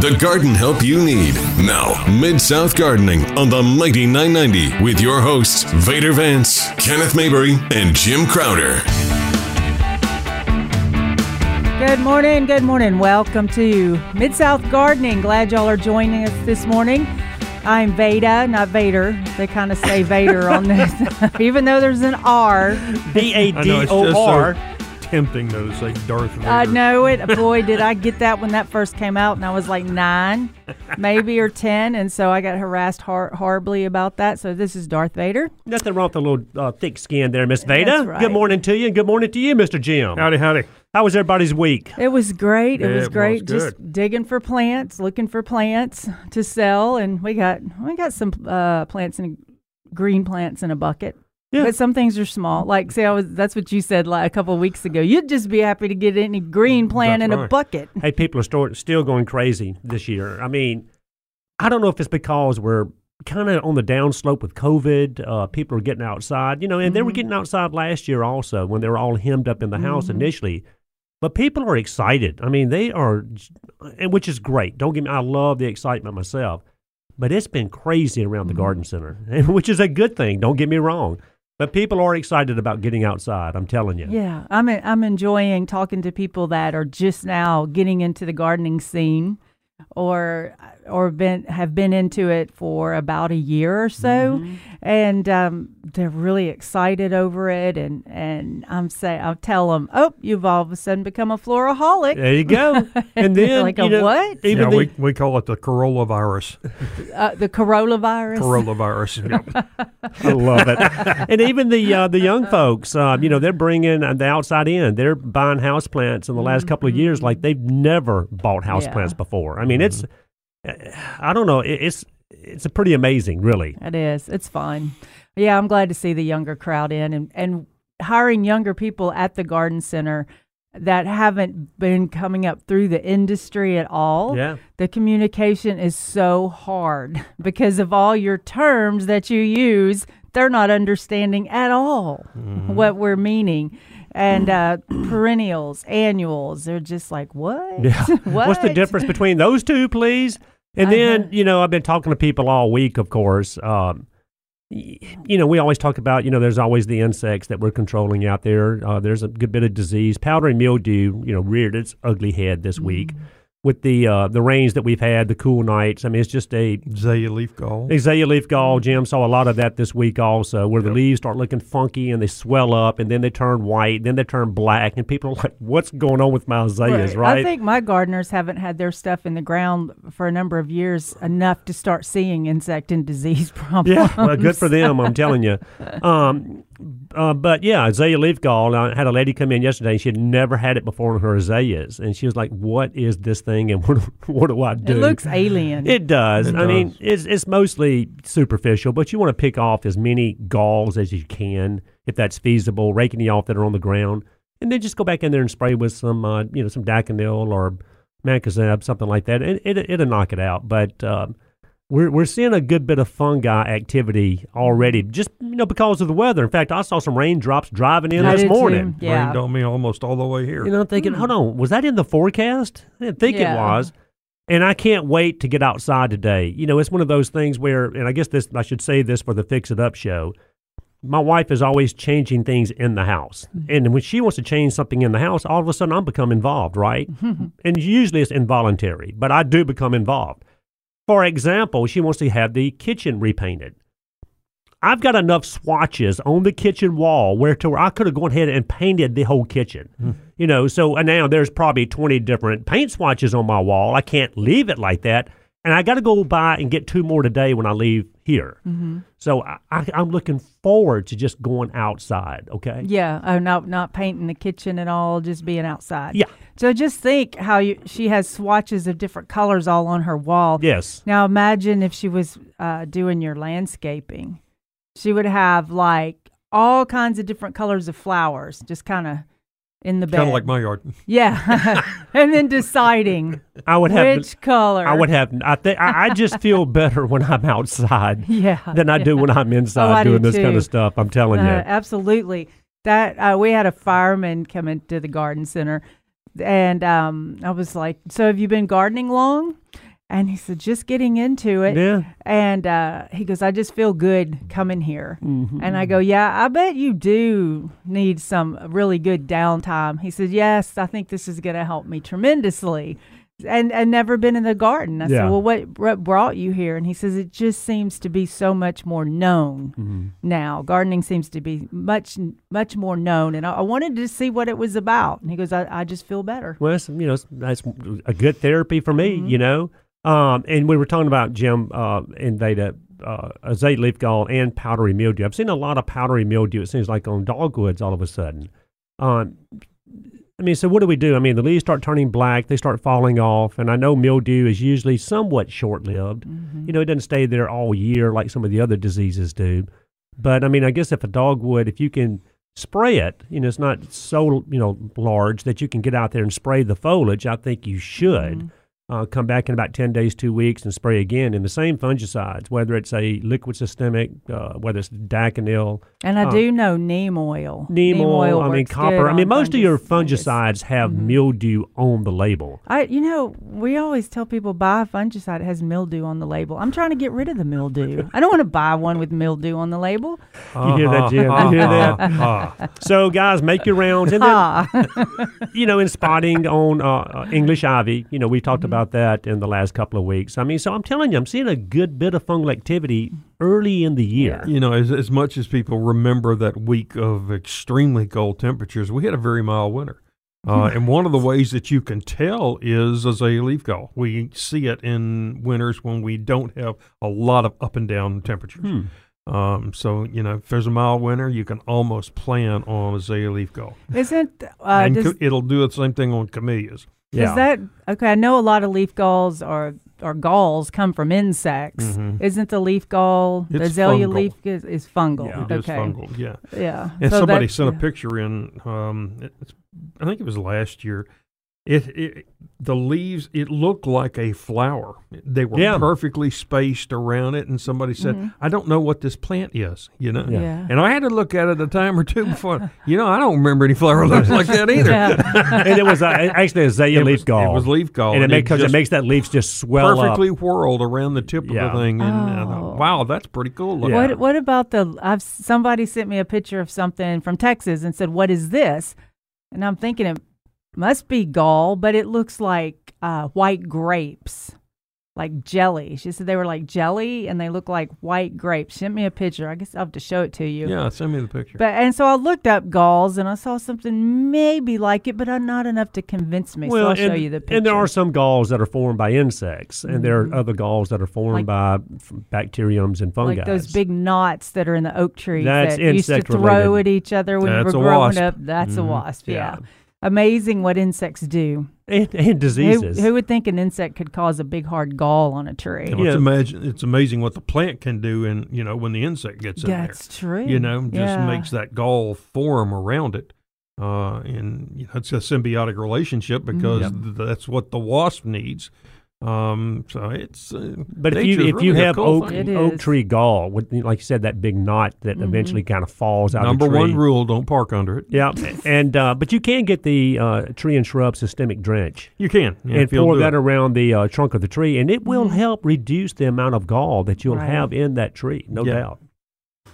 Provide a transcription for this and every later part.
The garden help you need. Now, Mid South Gardening on the Mighty 990 with your hosts, Vader Vance, Kenneth Mabry, and Jim Crowder. Good morning, good morning. Welcome to Mid South Gardening. Glad y'all are joining us this morning. I'm Veda, not Vader. They kind of say Vader on this, even though there's an R. V A I know, D it's O just R. so tempting though to say Darth Vader. I know it. Boy, did I get that when that first came out, and I was like nine, maybe or ten, and so I got harassed hor- horribly about that. So this is Darth Vader. Nothing wrong with a little uh, thick skin there, Miss Veda. right. Good morning to you, and good morning to you, Mr. Jim. Howdy, howdy. How was everybody's week? It was great. It Yeah, was it was great. Just digging for plants, looking for plants to sell, and we got we got some uh, plants and green plants in a bucket. Yeah. But some things are small. Like, say, I was. That's what you said like a couple of weeks ago. You'd just be happy to get any green plant That's in a bucket. Hey, people are sto- still going crazy this year. I mean, I don't know if it's because we're kind of on the downslope with COVID. Uh, people are getting outside, you know, and they were mm-hmm. getting outside last year also when they were all hemmed up in the house mm-hmm. initially. But people are excited. I mean, they are, and which is great. Don't get me. I love the excitement myself, but it's been crazy around the mm-hmm. garden center, which is a good thing. Don't get me wrong. But people are excited about getting outside. I'm telling you. Yeah, I'm I'm enjoying talking to people that are just now getting into the gardening scene, or or been have been into it for about a year or so, Mm-hmm. and um, they're really excited over it. And and I'm say I'll tell them, oh, you've all of a sudden become a floraholic. There you go. And then Like you a know, what? Even yeah, the, we, we call it the Corolla virus. Uh, the coronavirus. Corolla virus. I love it. and even the uh, the young folks, uh, you know, they're bringing uh, the outside in. They're buying house plants in the last couple of years like they've never bought house Yeah. plants before. I mean, it's I don't know, it's it's a pretty amazing, really. It is. It's fun. Yeah, I'm glad to see the younger crowd in and, and hiring younger people at the garden center that haven't been coming up through the industry at all. Yeah. The communication is so hard because of all your terms that you use, they're not understanding at all what we're meaning. And uh, perennials, annuals, they're just like, what? Yeah. what? What's the difference between those two, please? And then, Uh-huh. you know, I've been talking to people all week, of course. Um, you know, we always talk about, you know, there's always the insects that we're controlling out there. Uh, there's a good bit of disease. Powdery mildew, you know, reared its ugly head this week with the uh, the rains that we've had, the cool nights. I mean, it's just a Azalea leaf gall. Azalea leaf gall, Jim saw a lot of that this week also, where the leaves start looking funky and they swell up and then they turn white, then they turn black, and people are like, "What's going on with my azaleas?" Right? I think my gardeners haven't had their stuff in the ground for a number of years enough to start seeing insect and disease problems. Yeah, well, good for them. I'm telling you. Um, uh, but yeah, azalea leaf gall. I had a lady come in yesterday. and She had never had it before in her azaleas, and she was like, "What is this thing? And what, what do I do?" It looks alien. It does. It I mean, it's it's mostly superficial, but you want to pick off as many galls as you can, if that's feasible. Raking the off that are on the ground, and then just go back in there and spray with some, uh, you know, some Daconil or Mancozeb, something like that. It, it it'll knock it out. But um, we're we're seeing a good bit of fungi activity already, just you know because of the weather. In fact, I saw some raindrops driving in I this did too. morning. Yeah. Rained on me almost all the way here. You know, I'm thinking, hmm. hold on, was that in the forecast? I didn't think Yeah. it was. And I can't wait to get outside today. You know, it's one of those things where, and I guess this, I should say this for the Fix It Up show. My wife is always changing things in the house. Hmm. And when she wants to change something in the house, all of a sudden I'm become involved, right? and usually it's involuntary, but I do become involved. For example, she wants to have the kitchen repainted. I've got enough swatches on the kitchen wall where to where I could have gone ahead and painted the whole kitchen. Hmm. You know, so and now there's probably 20 different paint swatches on my wall. I can't leave it like that. And I got to go by and get two more today when I leave here. So I, I'm looking forward to just going outside. Okay. Yeah, oh, not not painting the kitchen at all, just being outside. Yeah. So just think how you she has swatches of different colors all on her wall. Yes. Now imagine if she was uh, doing your landscaping, she would have like all kinds of different colors of flowers, just kind of in the bed. Kind of like my yard. yeah, and then deciding I would have. which color. I would have. I think I, I just feel better when I'm outside Yeah. than I do when I'm inside Oh, I do doing this kind of stuff. I'm telling Uh, you. absolutely. That uh, we had a fireman come into the garden center, and um, I was like, "So have you been gardening long?" And he said, just getting into it. Yeah. And uh, he goes, I just feel good coming here. Mm-hmm. And I go, Yeah, I bet you do need some really good downtime. He said, Yes, I think this is going to help me tremendously. And and never been in the garden. I Yeah. said, Well, what, what brought you here? And he says, It just seems to be so much more known Mm-hmm. now. Gardening seems to be much much more known. And I, I wanted to see what it was about. And he goes, I, I just feel better. Well, that's, you know, that's a good therapy for me, Mm-hmm. you know. Um, and we were talking about Jim uh, and Veda, uh, azalea leaf gall and powdery mildew. I've seen a lot of powdery mildew. It seems like on dogwoods all of a sudden. Um, I mean, so what do we do? I mean, the leaves start turning black, they start falling off, and I know mildew is usually somewhat short-lived. Mm-hmm. You know, it doesn't stay there all year like some of the other diseases do. But I mean, I guess if a dogwood, if you can spray it, you know, it's not so you know large that you can get out there and spray the foliage. I think you should. Mm-hmm. Uh, come back in about 10 days, two weeks, and spray again in the same fungicides, whether it's a liquid systemic, uh, whether it's Daconil, And I Uh, do know neem oil. neem oil, I mean copper. I mean, most of your fungicides have mildew on the label. I, you know, we always tell people buy a fungicide that has mildew on the label. I'm trying to get rid of the mildew. I don't want to buy one with mildew on the label. You hear that, Jim? You hear that? Uh-huh. So, guys, make your rounds. And then, Ah, you know, in spotting on uh, uh, English ivy, you know, we Mm-hmm. talked about that in the last couple of weeks. I mean, so I'm telling you, I'm seeing a good bit of fungal activity early in the year. You know, as, as much as people remember that week of extremely cold temperatures, we had a very mild winter. Uh, and one of the ways that you can tell is azalea leaf gall. We see it in winters when we don't have a lot of up and down temperatures. Hmm. Um, so, you know, if there's a mild winter, you can almost plan on azalea leaf gall. isn't uh, and does, ca- it'll do the same thing on camellias. Yeah. is that okay? I know a lot of leaf galls or or galls come from insects. Mhm. Isn't the leaf gall the azalea fungal. leaf is, is fungal? Yeah. It is okay, fungal, yeah. yeah. And So somebody that- sent a picture in. Um, it's, I think it was last year. It, it the leaves. It looked like a flower. They were Yeah. perfectly spaced around it. And somebody said, "I don't know what this plant is." You know. Yeah. Yeah. And I had to look at it a time or two before. you know, I don't remember any flower looks like that either. And it was uh, actually azalea It leaf was, gall. it was leaf gall, and it, and makes, 'cause it just makes that leaf just swell perfectly up. whirled around the tip Yeah. of the thing. And I Oh. thought, wow, that's pretty cool. looking. Yeah. What what about the? I've somebody sent me a picture of something from Texas and said, "What is this?" And I'm thinking it must be gall, but it looks like uh, white grapes, like jelly. She said they were like jelly and they look like white grapes. Sent me a picture. I guess I'll have to show it to you. Yeah, send me the picture. But and so I looked up galls and I saw something maybe like it, but not enough to convince me. so I'll and, show you the picture. and there are some galls that are formed by insects, and there are other galls that are formed Like- by bacteriums and fungi. like those big knots that are in the oak trees That's that used to throw related. at each other when That's you a were growing wasp. up. That's a Mhm. wasp. Yeah. Yeah. Amazing what insects do. and, and Who, diseases. who would think an insect could cause a big hard gall on a tree? You Yeah. it's, imagine, it's amazing what the plant can do, and you know when the insect gets in there. That's true. you know, just Yeah. makes that gall form around it. Uh, and you know, it's a symbiotic relationship because Yep. th- that's what the wasp needs. Um, so it's. Uh, But if you if you really a have cool oak thing. Oak tree gall, with, like you said, that big knot that eventually kind of falls out number of the tree. one rule: don't park under it. Yeah, and uh, but you can get the uh, tree and shrub systemic drench You can yeah, and pour that it. around the uh, trunk of the tree, and it will help reduce the amount of gall that you'll Right. have in that tree, no Yeah. doubt.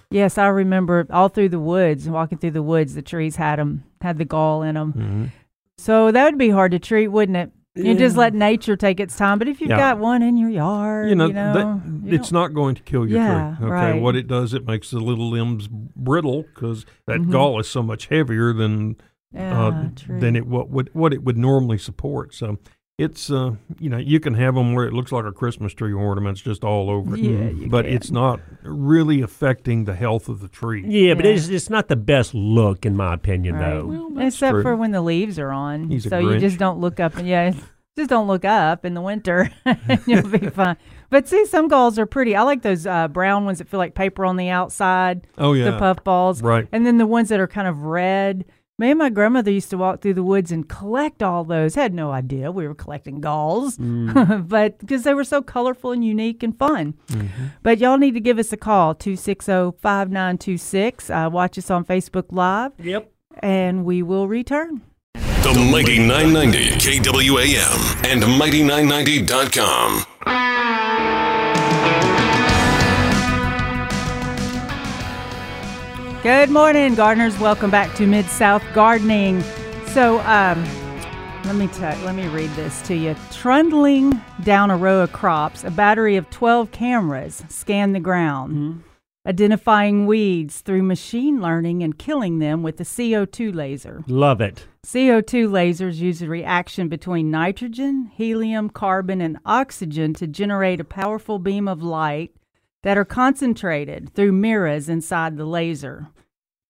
Yes, I remember all through the woods, walking through the woods, the trees had them, had the gall in them. Mhm. So that would be hard to treat, wouldn't it? You just let nature take its time. But if you've Yeah. got one in your yard, You know, you know that, you it's don't- not going to kill your Yeah, tree. Okay, right. what it does, it makes the little limbs brittle because that Mhm. gall is so much heavier than uh, than it what would what it would normally support. So it's uh, you know you can have them where it looks like a Christmas tree ornaments just all over it, Yeah, you but can. it's not really affecting the health of the tree. Yeah, but it's it's not the best look in my opinion, Right. though. Except true. for when the leaves are on. He's a so you just don't look up and yeah, just don't look up in the winter and you'll be fine. But see, some galls are pretty. I like those uh, brown ones that feel like paper on the outside, Oh yeah, the puff balls. right. And then the ones that are kind of red. Me and my grandmother used to walk through the woods and collect all those. Had no idea we were collecting galls, but because they were so colorful and unique and fun. But y'all need to give us a call 260 5926. Uh, Watch us on Facebook Live, Yep. and we will return. The Mighty 990 KWAM and Mighty990.com. Good morning, gardeners. Welcome back to Mid South Gardening. So, um, let me tell, let me read this to you. Trundling down a row of crops, a battery of 12 cameras scan the ground, identifying weeds through machine learning and killing them with a CO2 laser. Love it. CO2 lasers use a reaction between nitrogen, helium, carbon, and oxygen to generate a powerful beam of light that are concentrated through mirrors inside the laser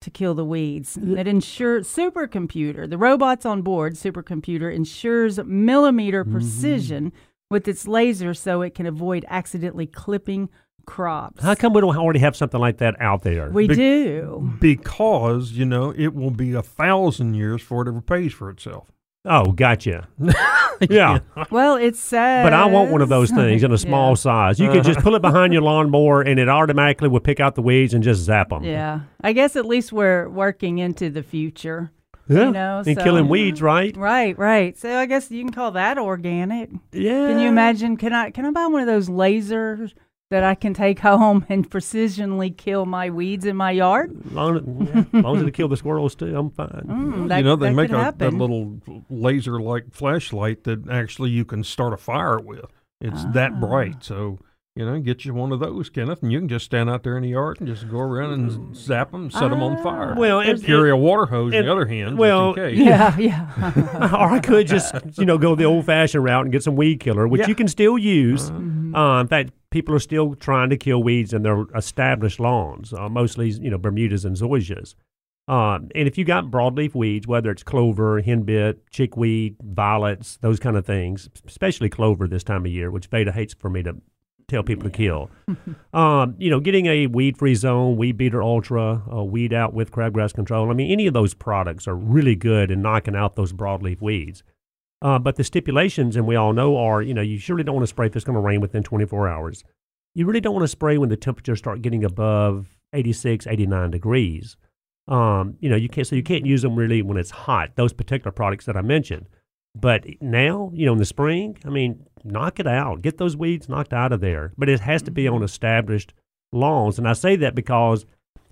to kill the weeds. It ensures supercomputer, the robots on board supercomputer ensures millimeter mm-hmm. precision with its laser so it can avoid accidentally clipping crops. How come we don't already have something like that out there? we Be- do. because you know it will be a thousand years before it ever pays for itself. Oh, gotcha. yeah. Well, it says. But I want one of those things in a small Yeah. size. You can just pull it behind your lawnmower and it automatically will pick out the weeds and just zap them. Yeah, I guess at least we're working into the future. Yeah. You know, and so- killing weeds, right? Right, right. So I guess you can call that organic. Yeah. Can you imagine? Can I can I buy one of those lasers that I can take home and precisionally kill my weeds in my yard? Long, yeah, as long as it kill the squirrels too, I'm fine. Mm, that, you know they that make could a, that little laser-like flashlight that actually you can start a fire with. It's that Ah. bright, so you know, get you one of those, Kenneth, and you can just stand out there in the yard and just go around and zap them, set them on fire. Well, and- carry a water hose. on the other hand, well, yeah, yeah. or I could just, you know, go the old-fashioned route and get some weed killer, which Yeah. you can still use. Mm-hmm. Uh, in fact, people are still trying to kill weeds in their established lawns, uh, mostly, you know, Bermudas and zoysias. Um, and if you got broadleaf weeds, whether it's clover, henbit, chickweed, violets, those kind of things, especially clover this time of year, which Veda hates for me to tell people to kill. um, you know, getting a weed-free zone, Weed Beater Ultra, Weed Out with crabgrass control. I mean, any of those products are really good in knocking out those broadleaf weeds. Uh, but the stipulations, and we all know, are you know you surely don't want to spray if it's going to rain within 24 hours. You really don't want to spray when the temperatures start getting above 86, 89 degrees. Um, you know, you can't so you can't use them really when it's hot. Those particular products that I mentioned. But now, you know, in the spring, I mean, knock it out. Get those weeds knocked out of there. But it has to be on mm-hmm. established lawns. And I say that because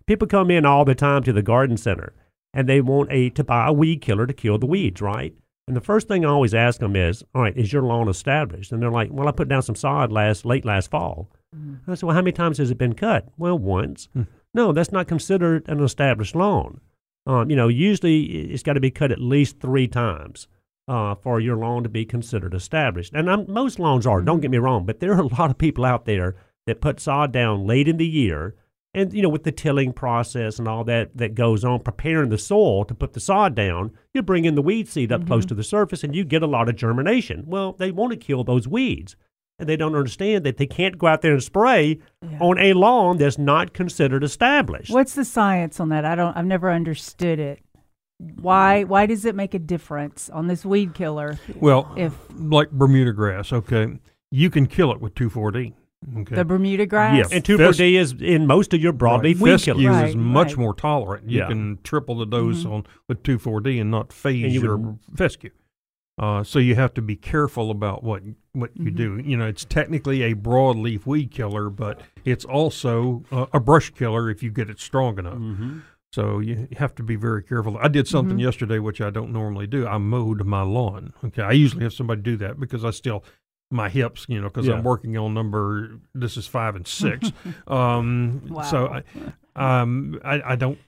people come in all the time to the garden center and they want a to buy a weed killer to kill the weeds, right? And the first thing I always ask them is, "All right, is your lawn established?" And they're like, "Well, I put down some sod last late last fall." Mm-hmm. I said, "Well, how many times has it been cut?" Well, once. Hmm. No, that's not considered an established lawn. Um, you know, usually it's got to be cut at least three times uh, for your lawn to be considered established. And I'm, most lawns are. Don't get me mm-hmm. wrong, but there are a lot of people out there that put sod down late in the year, and you know, with the tilling process and all that that goes on, preparing the soil to put the sod down, you bring in the weed seed up close mm-hmm. to the surface, and you get a lot of germination. Well, they want to kill those weeds. And they don't understand that they can't go out there and spray on a lawn that's not considered established. What's the science on that? I don't. I've never understood it. Why? Why does it make a difference on this weed killer? Well, If like Bermuda grass, okay, you can kill it with 2,4-D. Okay. the Bermuda grass. Yeah. And 2 Fes- D is in most of your broadleaf Right. weed Fescue killers. Right, is much right. more tolerant. You Yeah. can triple the dose on with 2,4-D and not phase And you your would- fescue. Uh, so you have to be careful about what what you do. You know, it's technically a broadleaf weed killer, but it's also uh, a brush killer if you get it strong enough. Mm-hmm. So you have to be very careful. I did something yesterday which I don't normally do. I mowed my lawn. Okay, I usually have somebody do that because I still my hips, you know, because Yeah. I'm working on number. This is five and six. um, So I, um, I, I don't.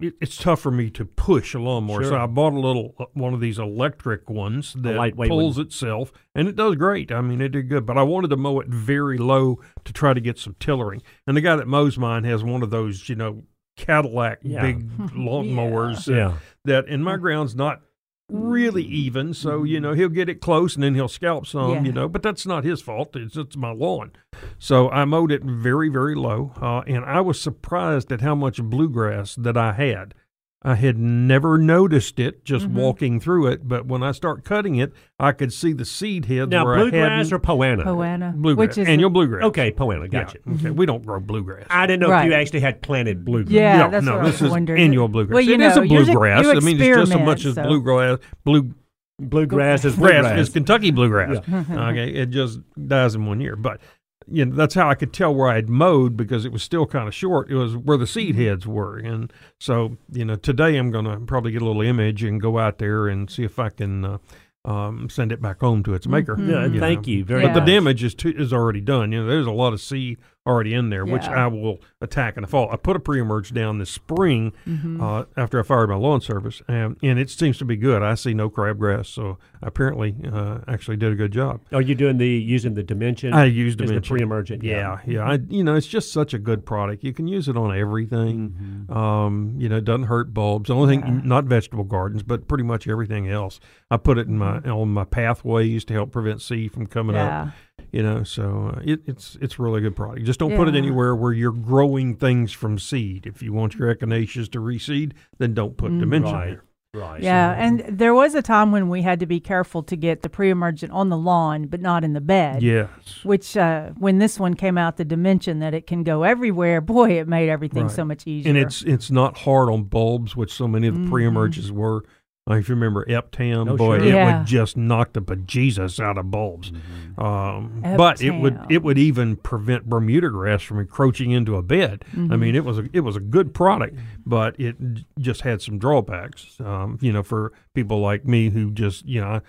It, it's tough for me to push a lawnmower. So I bought a little uh, one of these electric ones that lightweight pulls itself, and it does great. I mean, it did good. But I wanted to mow it very low to try to get some tillering. And the guy that mows mine has one of those, you know. Cadillac Yeah. big lawnmowers that- Yeah. that in my ground's not really even. So, you know, he'll get it close and then he'll scalp some, Yeah. you know, but that's not his fault. It's, it's my lawn. So I mowed it very, very low. Uh, and I was surprised at how much bluegrass that I had. I had never noticed it just Mm-hmm. walking through it, but when I start cutting it, I could see the seed heads Now, where bluegrass hadn't- or Poa annua? Poana, bluegrass, which is annual bluegrass. Okay, Poa annua. Yeah, Gotcha. Okay, we don't grow bluegrass. I didn't know if you actually had planted bluegrass. Yeah, no, that's no, what I this was is wondering. annual bluegrass. Well, you It is know, a bluegrass. you I mean, it's just as much as so- bluegrass, blue Bluegrass is grass bluegrass. is Kentucky bluegrass. okay, it just dies in one year. But you know, that's how I could tell where I had mowed because it was still kind of short. It was where the seed Mm-hmm. heads were, and so you know, today I'm going to probably get a little image and go out there and see if I can uh, um, send it back home to its maker. Yeah, you thank know. you very But the damage is too, is already done. You know, there's a lot of seed already in there, which I will attack in the fall. I put a pre-emerge down this spring Mm-hmm. uh, after I fired my lawn service, and, and it seems to be good. I see no crabgrass, so I apparently uh, actually did a good job. Are you doing the using the dimension? I used as the Dimension. pre-emergent. Yeah, yeah. I, you know, it's just such a good product. You can use it on everything. Um, you know, it doesn't hurt bulbs. The only thing, not vegetable gardens, but pretty much everything else. I put it in my on my pathways to help prevent seed from coming up. Yeah. You know, so uh, it, it's it's a really good product. Just don't put it anywhere where you're growing things from seed. If you want your echinaceas to reseed, then don't put dimension Right. there. Right. Yeah, and there was a time when we had to be careful to get the pre-emergent on the lawn, but not in the bed. Yes. Which, uh, when this one came out, the dimension that it can go everywhere, boy, it made everything Right. so much easier. and it's it's not hard on bulbs, which so many of the pre-emerges were. If you remember Eptam, Oh, boy, sure. it Yeah. would just knock the bejesus out of bulbs. Um, but it would it would even prevent Bermuda grass from encroaching into a bed. I mean, it was a it was a good product, but it just had some drawbacks. Um, you know, for people like me who just you know,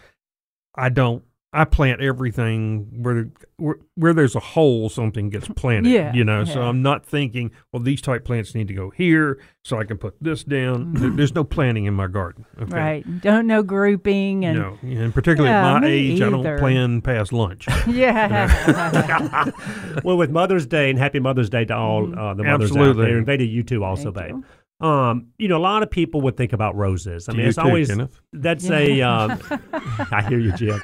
I, I don't. I plant everything where, where where there's a hole, something gets planted. Yeah, you know. So. I'm not thinking, well, these type plants need to go here, so I can put this down. There- There's no planting in my garden. Okay? right. Don't know grouping and No, and particularly Yeah, at my me age, I don't plan past lunch. yeah. well, with Mother's Day and Happy Mother's Day to all uh, the mothers out Absolutely. there, and Veda, you too, also, Thank babe. Um, you know, a lot of people would think about roses. I Do mean, you it's too, always Kenneth? that's a. Um, I hear you, Jim.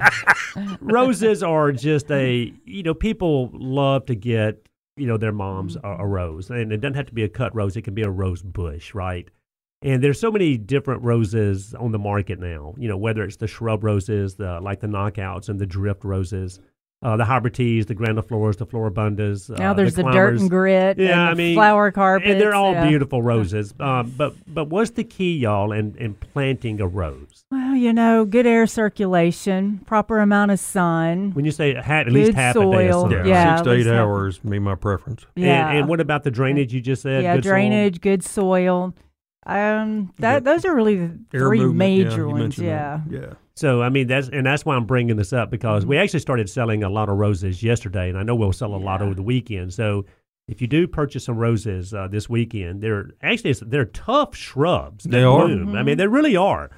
Roses are just a. You know, people love to get you know their moms a, a rose, and it doesn't have to be a cut rose. It can be a rose bush, right? And there's so many different roses on the market now. You know, whether it's the shrub roses, the like the knockouts and the drift roses, uh, the hybrid teas, the grandifloras, the floribundas. now uh, there's the, dirt and grit. Yeah, and I the mean, flower carpets. and they're all yeah. beautiful roses. Um, but but what's the key, y'all, in, in planting a rose? Well, you know, good air circulation, proper amount of sun. When you say ha- at least Good half a day of sun. Yeah, Yeah, six to eight least have- hours be my preference. Yeah. And, and what about the drainage you just said? yeah, Good soil? drainage, good soil. Um, that Yeah. those are really the three movement, major yeah, ones. Yeah. that. Yeah. So I mean that's and that's why I'm bringing this up because Mm-hmm. we actually started selling a lot of roses yesterday, and I know we'll sell a lot over the weekend. So if you do purchase some roses uh, this weekend, they're actually they're tough shrubs. They are. bloom. I Mm-hmm. mean they really are.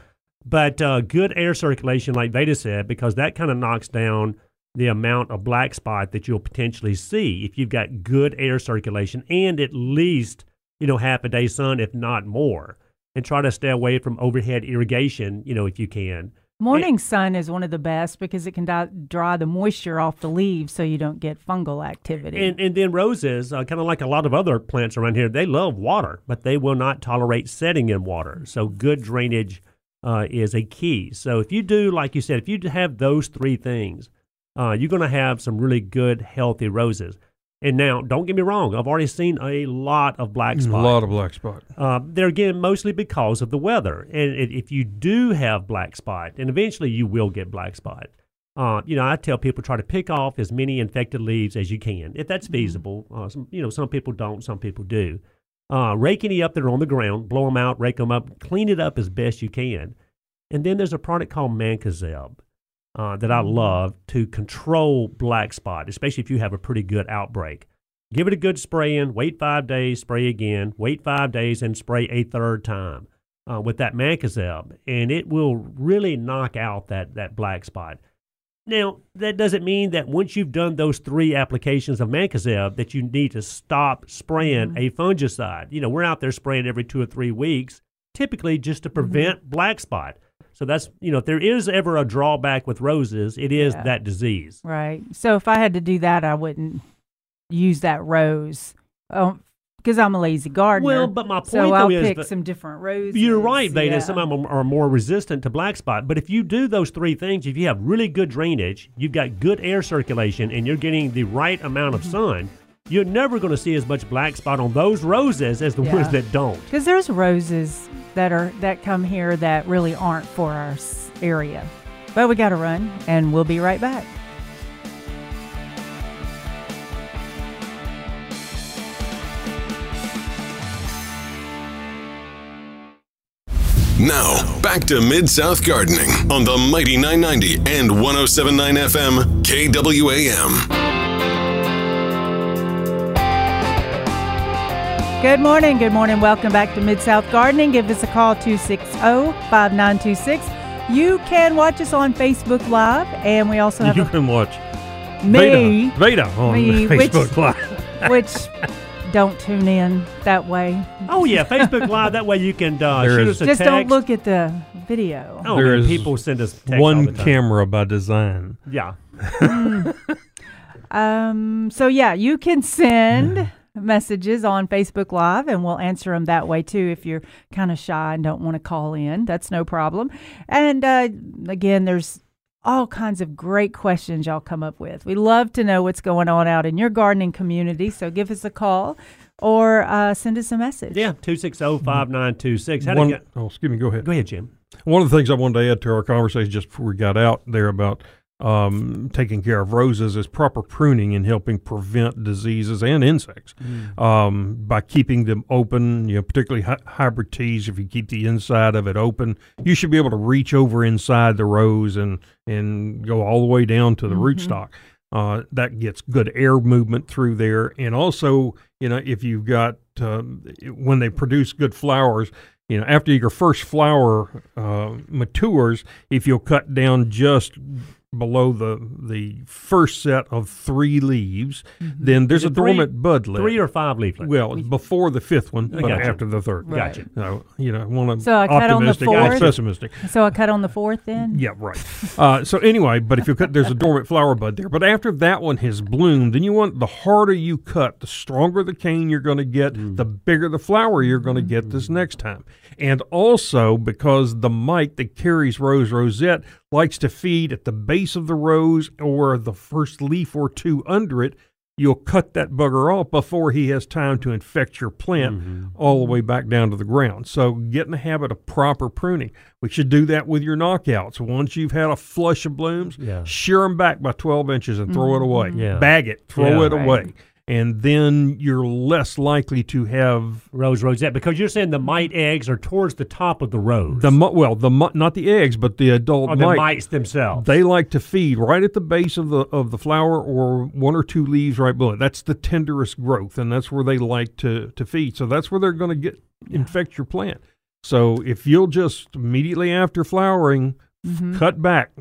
But uh, good air circulation, like Veda said, because that kind of knocks down the amount of black spot that you'll potentially see if you've got good air circulation and at least you know half a day sun, if not more. And try to stay away from overhead irrigation, you know, if you can. Morning sun is one of the best because it can di- dry the moisture off the leaves so you don't get fungal activity. And and then roses, uh, kind of like a lot of other plants around here, they love water, but they will not tolerate setting in water. So good drainage uh, is a key. So if you do, like you said, if you have those three things, uh, you're going to have some really good, healthy roses. And now, don't get me wrong, I've already seen a lot of black spots. A lot of black spot. Uh, they're again mostly because of the weather. And if you do have black spot, and eventually you will get black spot, uh, you know, I tell people try to pick off as many infected leaves as you can, if that's feasible. Uh, some, you know, some people don't, some people do. Uh, rake any up that are on the ground, blow them out, rake them up, clean it up as best you can. And then there's a product called Mancozeb uh, that I love to control black spot, especially if you have a pretty good outbreak. Give it a good spray in, wait five days, spray again, wait five days, and spray a third time uh, with that Mancozeb, and it will really knock out that, that black spot. Now, that doesn't mean that once you've done those three applications of Mancozeb that you need to stop spraying a fungicide. You know, we're out there spraying every two or three weeks, typically just to prevent black spot. So that's, you know, if there is ever a drawback with roses, it is Yeah. that disease. right. So if I had to do that, I wouldn't use that rose um, because I'm a lazy gardener. Well, but my point so though I'll is pick some different roses. You're right, Veda. Yeah. Some of them are more resistant to black spot. But if you do those three things, if you have really good drainage, you've got good air circulation, and you're getting the right amount of sun, you're never going to see as much black spot on those roses as the Yeah. ones that don't. Because there's roses that are that come here that really aren't for our area. But we got to run, and we'll be right back. Now, back to Mid South Gardening on the Mighty 990 and 1079 FM KWAM. Good morning. Good morning. Welcome back to Mid South Gardening. Give us a call 260 5926. You can watch us on Facebook Live, and we also have You a, can watch me, Veda, Veda on Me, which- Facebook Live. which don't tune in that way. Oh yeah, Facebook Live. That way you can uh, shoot is- us a Just text. don't look at the video. Oh, There man, is people send us text all the One time. camera by design. Yeah. Um, so yeah, you can send messages on Facebook Live and we'll answer them that way too if you're kind of shy and don't want to call in. That's no problem. And uh, again, there's all kinds of great questions y'all come up with. We love to know what's going on out in your gardening community, so give us a call or uh, send us a message. Yeah. Two six zero five nine two six. How to One, get? oh, excuse me. Go ahead. Go ahead, Jim. One of the things I wanted to add to our conversation just before we got out there about um, taking care of roses is proper pruning and helping prevent diseases and insects um, by keeping them open. You know, particularly hy- hybrid teas. If you keep the inside of it open, you should be able to reach over inside the rose and and go all the way down to the rootstock. Uh, that gets good air movement through there, and also, you know, if you've got um, when they produce good flowers, you know, after your first flower uh, matures, if you'll cut down just below the the first set of three leaves, mm-hmm. then there's Is a it three- dormant budlet. Three or five leaflet. well, before the fifth one, but gotcha. after the third. Right. Gotcha. So, you know, one of So I cut on the fourth? pessimistic. So I cut on the fourth then? Yeah, right. Uh, so anyway, but if you cut, there's a dormant flower bud there. But after that one has bloomed, then you want the harder you cut, the stronger the cane you're going to get, mm. the bigger the flower you're going to get this mm. next time. And also because the mite that carries rose rosette likes to feed at the base of the rose or the first leaf or two under it. You'll cut that bugger off before he has time to infect your plant mm-hmm. all the way back down to the ground. So get in the habit of proper pruning. We should do that with your knockouts. Once you've had a flush of blooms, Yeah. shear them back by 12 inches and throw it mm-hmm. away. Yeah. Bag it, throw Yeah. it Right. away. And then you're less likely to have Rose rosette because you're saying the mite eggs are towards the top of the rose. the well, the not the eggs, but the adult the mite. mites themselves. They like to feed right at the base of the of the flower or one or two leaves right below it. That's the tenderest growth, and that's where they like to to feed. So that's where they're going to get infect your plant. So if you'll just immediately after flowering Mm-hmm. cut back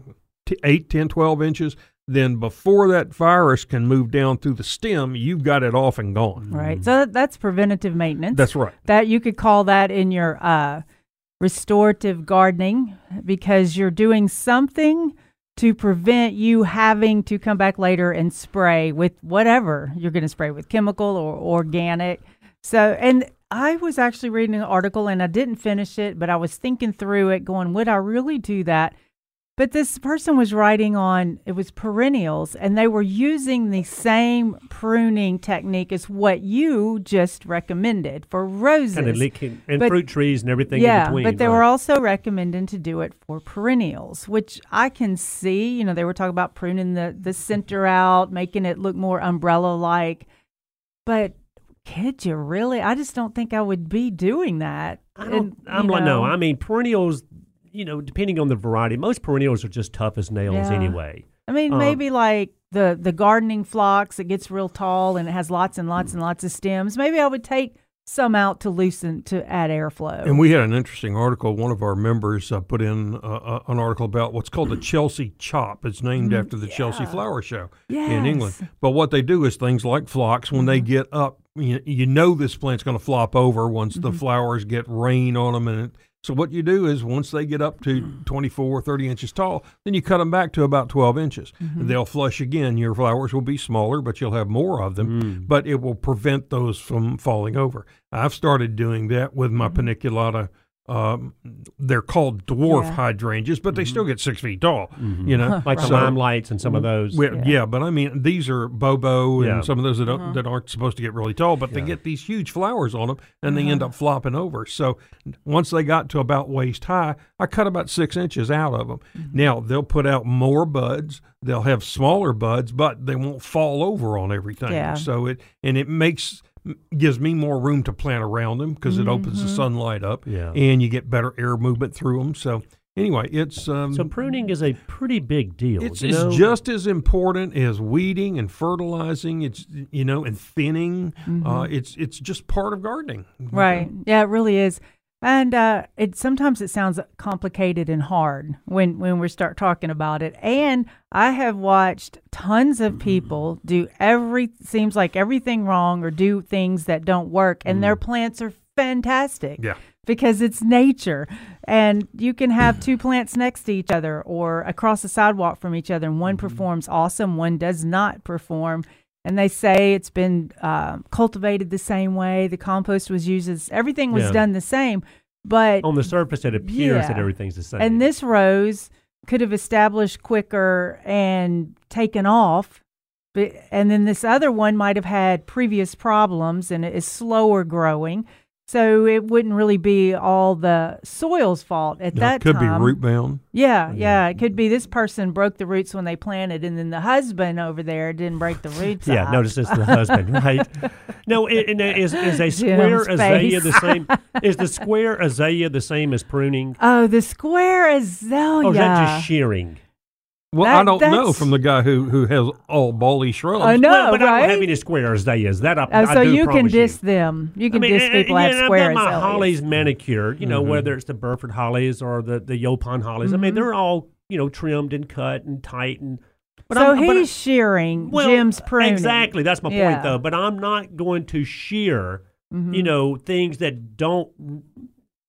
to 8, 10, 12 inches, then before that virus can move down through the stem, you've got it off and gone. Right. So that's preventative maintenance. That's right. that you could call that in your uh, restorative gardening because you're doing something to prevent you having to come back later and spray with whatever you're going to spray with chemical or organic. So, and I was actually reading an article and I didn't finish it, but I was thinking through it, going, would I really do that? But this person was writing on it was perennials, and they were using the same pruning technique as what you just recommended for roses. kind of leaking and But- fruit trees and everything yeah, in between. but they right. were also recommending to do it for perennials, which I can see. You know, they were talking about pruning the the center out, making it look more umbrella like. But could you really? I just don't think I would be doing that. I don't, And, I'm you like, no, I mean, perennials, you know, depending on the variety, most perennials are just tough as nails Yeah. anyway. I mean, Um, maybe like the the gardening phlox that gets real tall and it has lots and lots and lots of stems. Maybe I would take some out to loosen to add airflow. And we had an interesting article. One of our members uh, put in uh, uh, an article about what's called the Chelsea Chop. It's named after the Chelsea Flower Show in England. Mm-hmm. But what they do is things like phlox, when they get up, you, you know this plant's going to flop over once the Mm-hmm. flowers get rain on them. And it, so what you do is once they get up to hmm. 24, 30 inches tall, then you cut them back to about 12 inches. Mm-hmm. They'll flush again. Your flowers will be smaller, but you'll have more of them. Hmm. But it will prevent those from falling over. I've started doing that with my mm-hmm. paniculata Um, they're called dwarf Yeah. hydrangeas, but they still get six feet tall. You know, like the So- limelights and some of those. Yeah. yeah. but I mean, these are bobo and Yeah. some of those that, don't, Uh-huh. that aren't supposed to get really tall, but they get these huge flowers on them and they Uh-huh. end up flopping over. So once they got to about waist high, I cut about six inches out of them. Mm-hmm. Now they'll put out more buds. They'll have smaller buds, but they won't fall over on everything. Yeah. So it and it makes gives me more room to plant around them because it opens Mm-hmm. the sunlight up Yeah. and you get better air movement through them. So anyway, it's um, So pruning is a pretty big deal. it's, you it's know? just as important as weeding and fertilizing. It's you know and thinning. Uh, it's it's just part of gardening. Mm-hmm. Right. Yeah, it really is. And uh, it sometimes it sounds complicated and hard when when we start talking about it. And I have watched tons of people do every seems like everything wrong or do things that don't work, and their plants are fantastic. Yeah. Because it's nature, and you can have two plants next to each other or across the sidewalk from each other, and one performs awesome, one does not perform. And they say it's been uh, cultivated the same way. The compost was used as everything was Yeah. done the same. But on the surface, it appears that Yeah. everything's the same. and this rose could have established quicker and taken off. But, and then this other one might have had previous problems and it is slower growing. So it wouldn't really be all the soil's fault at that it could time. be root bound. Yeah, yeah. It could be this person broke the roots when they planted, and then the husband over there didn't break the roots. yeah, out. notice it's the husband, right? No, and, and is is a square Jim's azalea face. the same? Is the square azalea the same as pruning? Oh, the square azalea. Or is that just shearing? Well, That- I don't know from the guy who who has all bally shrubs. I know, well, but I right? don't have any squares. They is That I, Oh, I so do you can promise diss them. You can I mean, diss and- people and, have yeah, square I've got my azaleas. hollies manicured, you know, Mhm. whether it's the Burford hollies or the, the Yaupon hollies. I Mm-hmm. mean, they're all, you know, trimmed and cut and tight. and. But so I'm- but he's shearing Well, Jim's pruning. Exactly. That's my Yeah. point, though. But I'm not going to shear, Mhm. you know, things that don't.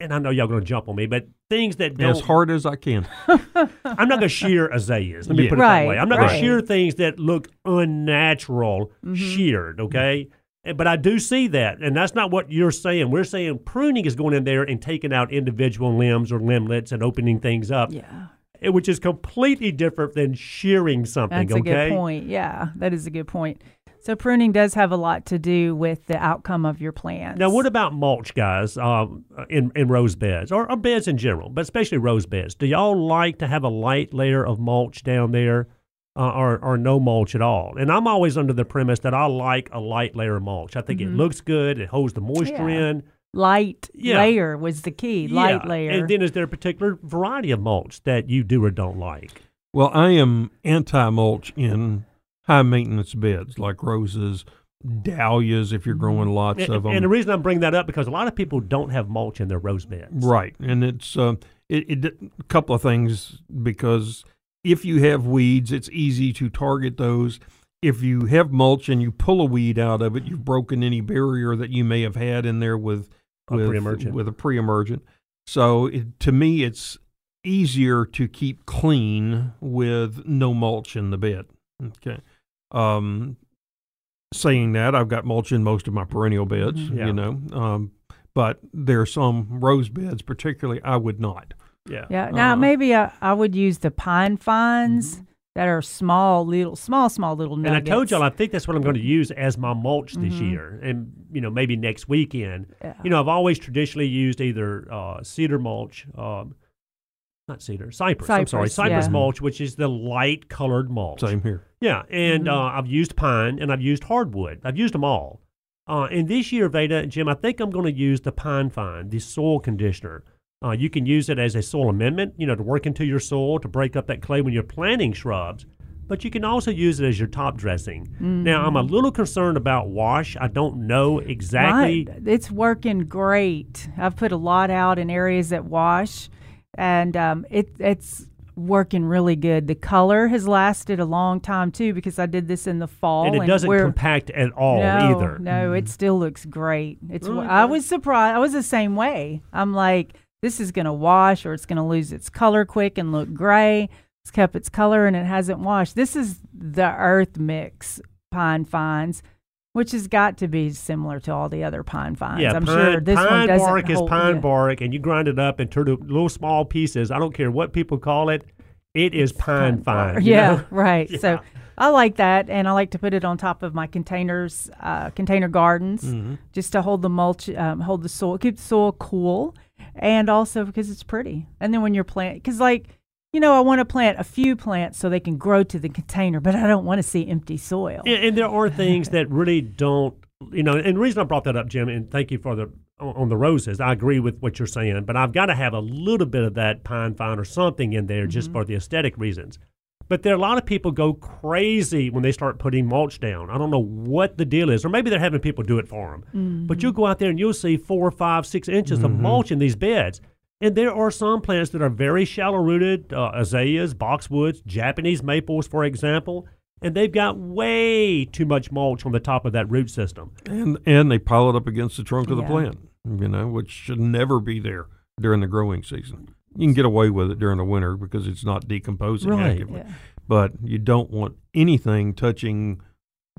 And I know y'all going to jump on me, but things that don't. as hard as I can. I'm not going to shear azaleas. Let me Yeah. put it Right, that way. I'm not going to shear things that look unnatural Mm-hmm. sheared. Okay. And- But I do see that, and that's not what you're saying. We're saying pruning is going in there and taking out individual limbs or limblets and opening things up, Yeah, eh, which is completely different than shearing something. that's a good point. Yeah, that is a good point. So pruning does have a lot to do with the outcome of your plants. Now, what about mulch, guys, um, in, in rose beds or, or beds in general, but especially rose beds? Do y'all like to have a light layer of mulch down there uh, or, or no mulch at all? And I'm always under the premise that I like a light layer of mulch. I think it looks good, it holds the moisture Mm-hmm. Yeah. in. light Yeah. layer was the key? Light Yeah. layer. And then is there a particular variety of mulch that you do or don't like? Well, I am anti mulch in high maintenance beds like roses, dahlias. If you're growing lots And, of them, and the reason I'm bringing that up because a lot of people don't have mulch in their rose beds. Right, and it's uh, it, it a couple of things because if you have weeds, it's easy to target those. If you have mulch and you pull a weed out of it, you've broken any barrier that you may have had in there with A with pre-emergent. with a pre-emergent. So it, to me, it's easier to keep clean with no mulch in the bed. Okay. Um, saying that, I've got mulch in most of my perennial beds. Mhm. Yeah. You know, um, but there are some rose beds, particularly, I would not. Yeah. yeah. Now Uh, maybe I, I would use the pine fines that are small, little, small, small little Mm-hmm. And. I told y'all I think that's what I'm going to use as my mulch this Mhm. year, and you know maybe next weekend. Yeah. You know I've always traditionally used either uh, cedar mulch, um, not cedar, cypress. I'm sorry, Cypress, cypress yeah. mulch, which is the light colored mulch. Same here. Yeah, and Mhm. uh, I've used pine and I've used hardwood. I've used them all. Uh, and this year, Veda and Jim, I think I'm going to use the pine fine, the soil conditioner. Uh, you can use it as a soil amendment, you know, to work into your soil to break up that clay when you're planting shrubs. But you can also use it as your top dressing. Now, I'm a little concerned about wash. I don't know exactly. Right. It's working great. I've put a lot out in areas that wash, and um, it it's working really good. The color has lasted a long time too because I did this in the fall, And it doesn't we're- compact at all no, either. No, it still looks great. It's. Okay. I was surprised. I was the same way. I'm like, this is gonna wash or it's gonna lose its color quick and look gray. It's kept its color and it hasn't washed. This is the Earth Mix pine fines. Which has got to be similar to all the other pine fines. Yeah, I'm pine, sure this pine one doesn't bark is pine yeah. bark, and you grind it up and into the little small pieces. I don't care what people call it. It is pine fine. you Yeah, know? right. Yeah. So I like that, and I like to put it on top of my containers, uh, container gardens, Mm-hmm. just to hold the mulch, um, hold the soil, keep the soil cool, and also because it's pretty. And then when you're planting, because like you know, I want to plant a few plants so they can grow to the container, but I don't want to see empty soil. And, and there are things that really don't, you know. And the reason I brought that up, Jim, and thank you for the on on the roses. I agree with what you're saying, but I've got to have a little bit of that pine fine or something in there just mm-hmm. for the aesthetic reasons. But there are a lot of people go crazy when they start putting mulch down. I don't know what the deal is, or maybe they're having people do it for them. Mm-hmm. But you'll go out there and you'll see four, five, six inches of mm-hmm. mulch in these beds. And there are some plants that are very shallow rooted, uh, azaleas, boxwoods, Japanese maples, for example, and they've got way too much mulch on the top of that root system. and and they pile it up against the trunk of the plant. You know, which should never be there during the growing season. You can get away with it during the winter because it's not decomposing Right. actively. Yeah. But you don't want anything touching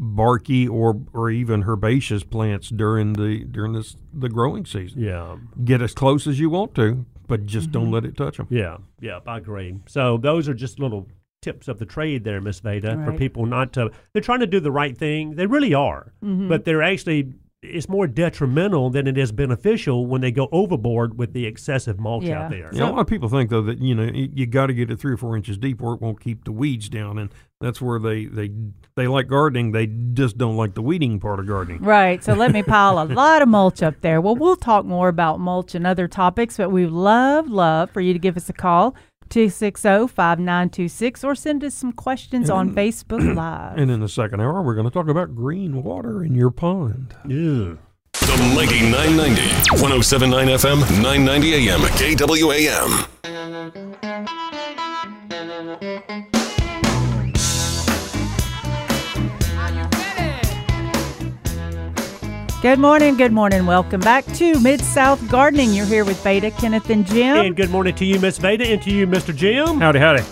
barky or or even herbaceous plants during the during this the growing season. Yeah. Get as close as you want to, but just don't mm-hmm. let it touch them. Yeah. Yeah. I agree. So those are just little tips of the trade there, Miss Veda, for people not to. They're trying to do the right thing. They really are, mm-hmm. but they're actually. It's more detrimental than it is beneficial when they go overboard with the excessive mulch Yeah. out there. You know, a lot of people think though that you know you, you got to get it three or four inches deep, or it won't keep the weeds down, and that's where they they they like gardening. They just don't like the weeding part of gardening. Right. So let me pile a lot of mulch up there. Well, we'll talk more about mulch and other topics, but we love, love for you to give us a call, 260 5926, or send us some questions on Facebook Live. And in the second hour, we're going to talk about green water in your pond. Yeah. The Mighty 990, 1079 FM, 990 AM, KWAM. Good morning. Good morning. Welcome back to Mid South Gardening. You're here with Veda, Kenneth, and Jim. And good morning to you, Miss Veda, and to you, Mr. Jim. Howdy, howdy.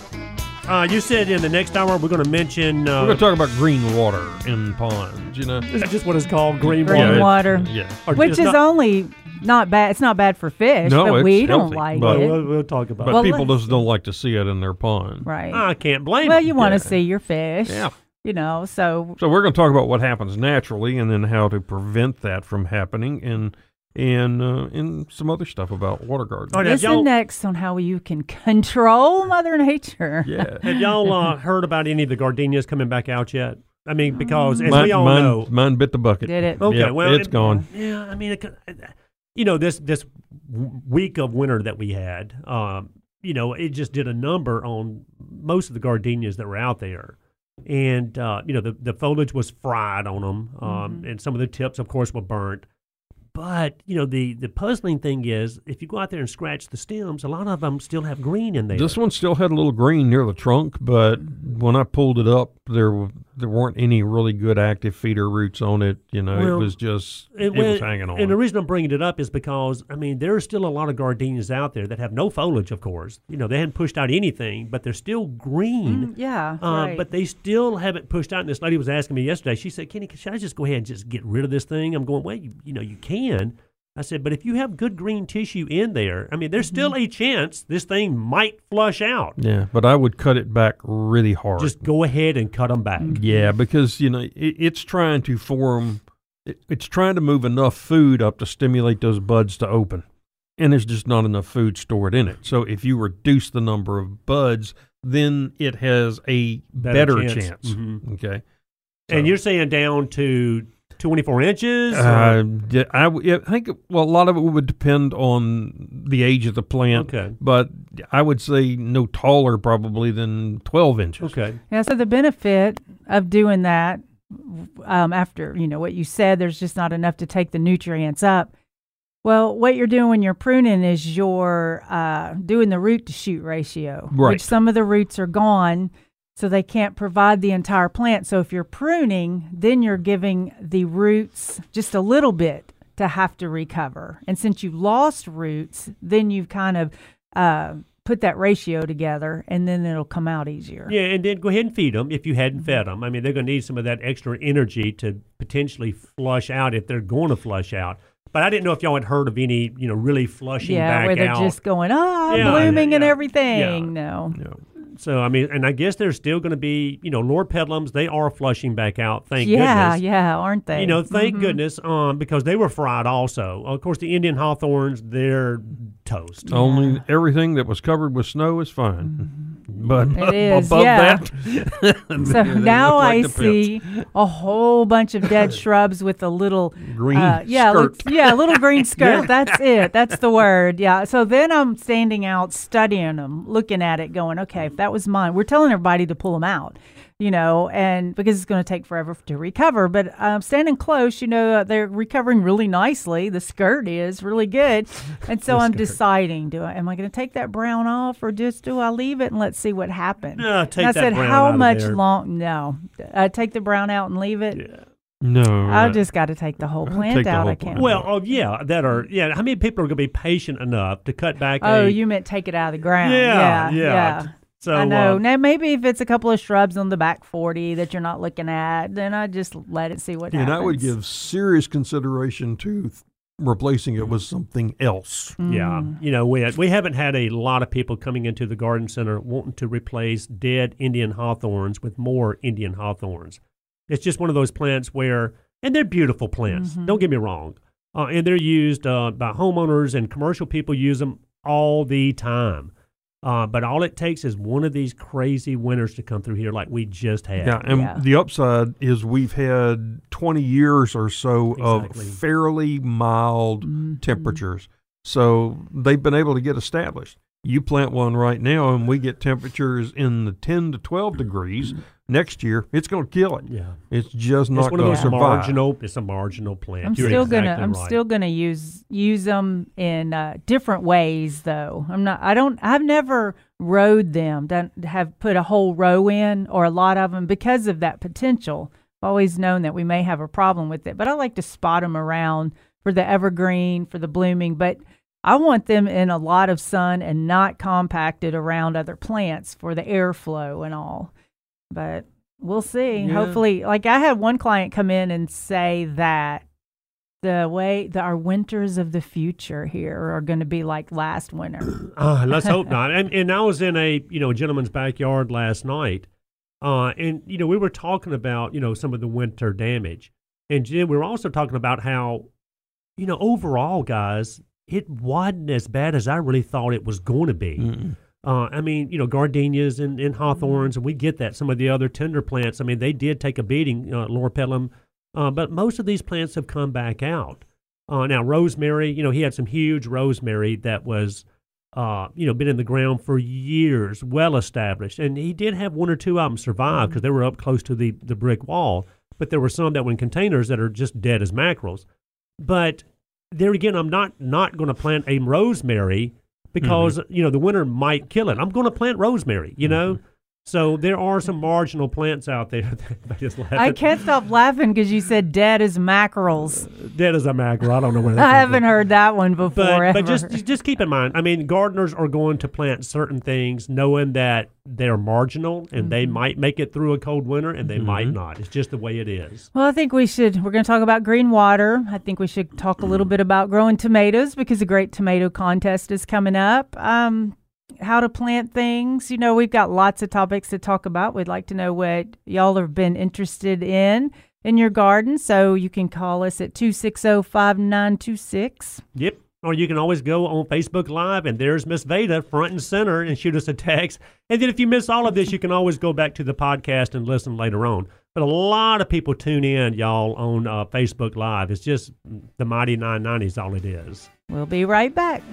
Uh, you said in the next hour we're going to mention. Uh, We're going to talk about green water in ponds. You know, is that just what it's called? Green, Green water. it's- water. Yeah. Or Which is not- only not bad. It's not bad for fish, No, but it's we don't healthy, like but- it. We'll, we'll talk about But it. Well, people let's- just don't like to see it in their pond. right. I can't blame well, them. you want to yeah. see your fish. Yeah. You know, so So we're going to talk about what happens naturally, and then how to prevent that from happening, and and uh, and some other stuff about water gardening. Oh, now, listen next on how you can control Mother Nature. Yeah. have y'all uh, heard about any of the gardenias coming back out yet? I mean, because as mine, we all mine, know, mine bit the bucket. Did it? Okay, Yep, well, it's it- gone. Yeah, I mean, it, you know, this this week of winter that we had, um, you know, it just did a number on most of the gardenias that were out there, and uh, you know, the the foliage was fried on them, um, and some of the tips, of course, were burnt. But you know, the the puzzling thing is, if you go out there and scratch the stems, a lot of them still have green in there. This one still had a little green near the trunk, but when I pulled it up, there w- there weren't any really good active feeder roots on it. You know, Well, it was just And it was when- hanging on. And the reason I'm bringing it up is because I mean there are still a lot of gardenias out there that have no foliage. Of course, you know they hadn't pushed out anything, but they're still green. Mm, yeah. Uh, right. But they still haven't pushed out. And this lady was asking me yesterday. She said, "Kenny, should I just go ahead and just get rid of this thing?" I'm going, "Well, you, you know, you can." I said, "But if you have good green tissue in there, I mean, there's still Mm-hmm. a chance this thing might flush out. yeah, but I would cut it back really hard. Just go ahead and cut them back." yeah, because you know it, it's trying to form. It, it's trying to move enough food up to stimulate those buds to open, and there's just not enough food stored in it. So if you reduce the number of buds, then it has a Better better, chance. chance. Mhm. Okay. And you're saying down to 24 inches? Uh, yeah, I, w- yeah, I think well, a lot of it would depend on the age of the plant. Okay. But I would say no taller probably than 12 inches. okay. Yeah, so the benefit of doing that um, after, you know, what you said, there's just not enough to take the nutrients up. Well, what you're doing when you're pruning is you're uh, doing the root to shoot ratio, Right. which some of the roots are gone, so they can't provide the entire plant. So if you're pruning, then you're giving the roots just a little bit to have to recover. And since you've lost roots, then you've kind of uh, put that ratio together, and then it'll come out easier. Yeah, and then go ahead and feed them if you hadn't fed them. I mean, they're going to need some of that extra energy to potentially flush out if they're going to flush out. But I didn't know if y'all had heard of any, you know, really flushing yeah, back where they're out. just going, ah, Yeah, blooming yeah, and everything. Yeah. No. Yeah. So I mean, and I guess there's still going to be, you know, Loropetalums. They are flushing back out. Thank yeah, goodness. yeah, yeah, aren't they? You know, thank Mhm. goodness, um, because they were fried also. Of course, the Indian hawthorns, they're toast. Only everything that was covered with snow is fine. But. It is, above yeah. that, So now like I see a whole bunch of dead shrubs with a little Green uh, yeah, skirt. yeah, a little green skirt. That's it. That's the word. Yeah. So then I'm standing out, studying them, looking at it, going, okay, if that was mine, we're telling everybody to pull them out, you know, and because it's going to take forever to recover. But um, standing close, you know, uh, they're recovering really nicely. The skirt is really good, and so I'm deciding: do I am I going to take that brown off, or just do I leave it and let's see what happens? No, take And I that said, brown how out much long? No, uh, take the brown out and leave it. Yeah. No, I uh, just got to take the whole plant the out. whole I can't. Well, oh yeah, that are yeah. How many people are going to be patient enough to cut back? oh, a, you meant take it out of the ground? Yeah, Yeah, yeah. Yeah. So I know. uh, now maybe if it's a couple of shrubs on the back forty that you're not looking at, then I just let it see what and happens. And I would give serious consideration to th- replacing it with something else. Yeah, Mm. you know, we we haven't had a lot of people coming into the garden center wanting to replace dead Indian hawthorns with more Indian hawthorns. It's just one of those plants where, and they're beautiful plants. Mm-hmm. Don't get me wrong, uh, and they're used uh, by homeowners and commercial people use them all the time. Uh, but all it takes is one of these crazy winters to come through here, like we just had. Yeah, and Yeah. the upside is we've had 20 years or so Exactly. of fairly mild Mm-hmm. temperatures. So they've been able to get established. You plant one right now, and we get temperatures in the 10 to 12 degrees. Next year, it's going to kill it. Yeah. It's just not It's one of going those to survive. marginal. It's a marginal plant. I'm You're still gonna. I'm right. still gonna use use them in uh, different ways, though. I'm not. I don't. I've never rowed them. Done have put a whole row in or a lot of them because of that potential. I've always known that we may have a problem with it, but I like to spot them around for the evergreen, for the blooming. But I want them in a lot of sun and not compacted around other plants for the airflow and all. But we'll see. Yeah. Hopefully, like I had one client come in and say that the way that our winters of the future here are going to be like last winter. Uh, let's hope not. And and I was in a you know gentleman's backyard last night, uh, and you know we were talking about you know some of the winter damage, and Jim, we were also talking about how, you know, overall, guys, it wasn't as bad as I really thought it was going to be. Mm-mm. Uh, I mean, you know, gardenias and, and hawthorns, and we get that. Some of the other tender plants, I mean, they did take a beating, uh, Loropetalum, uh, but most of these plants have come back out. Uh, now, rosemary, you know, he had some huge rosemary that was, uh, you know, been in the ground for years, well established, and he did have one or two of them survive because they were up close to the the brick wall. But there were some that were in containers that are just dead as mackerels. But there again, I'm not not going to plant a rosemary because mm-hmm. you know the winter might kill it. I'm going to plant rosemary. You know, so there are some marginal plants out there that just laugh I can't stop laughing because you said dead as mackerels. dead as a mackerel. I don't know where that I haven't from. heard that one before. But, but just just keep in mind, I mean, gardeners are going to plant certain things knowing that they're marginal and they Mm-hmm. might make it through a cold winter and they might not. It's just the way it is. Well, I think we should. We're going to talk about green water. I think we should talk a little bit about growing tomatoes because the Great Tomato Contest is coming up. Um, how to plant things. You know, we've got lots of topics to talk about. We'd like to know what y'all have been interested in in your garden. So you can call us at 260 5926. Yep. Or you can always go on Facebook Live and there's Miss Veda front and center and shoot us a text. And then if you miss all of this, you can always go back to the podcast and listen later on. But a lot of people tune in, y'all, on uh, Facebook Live. It's just the Mighty 990 is all it is. We'll be right back.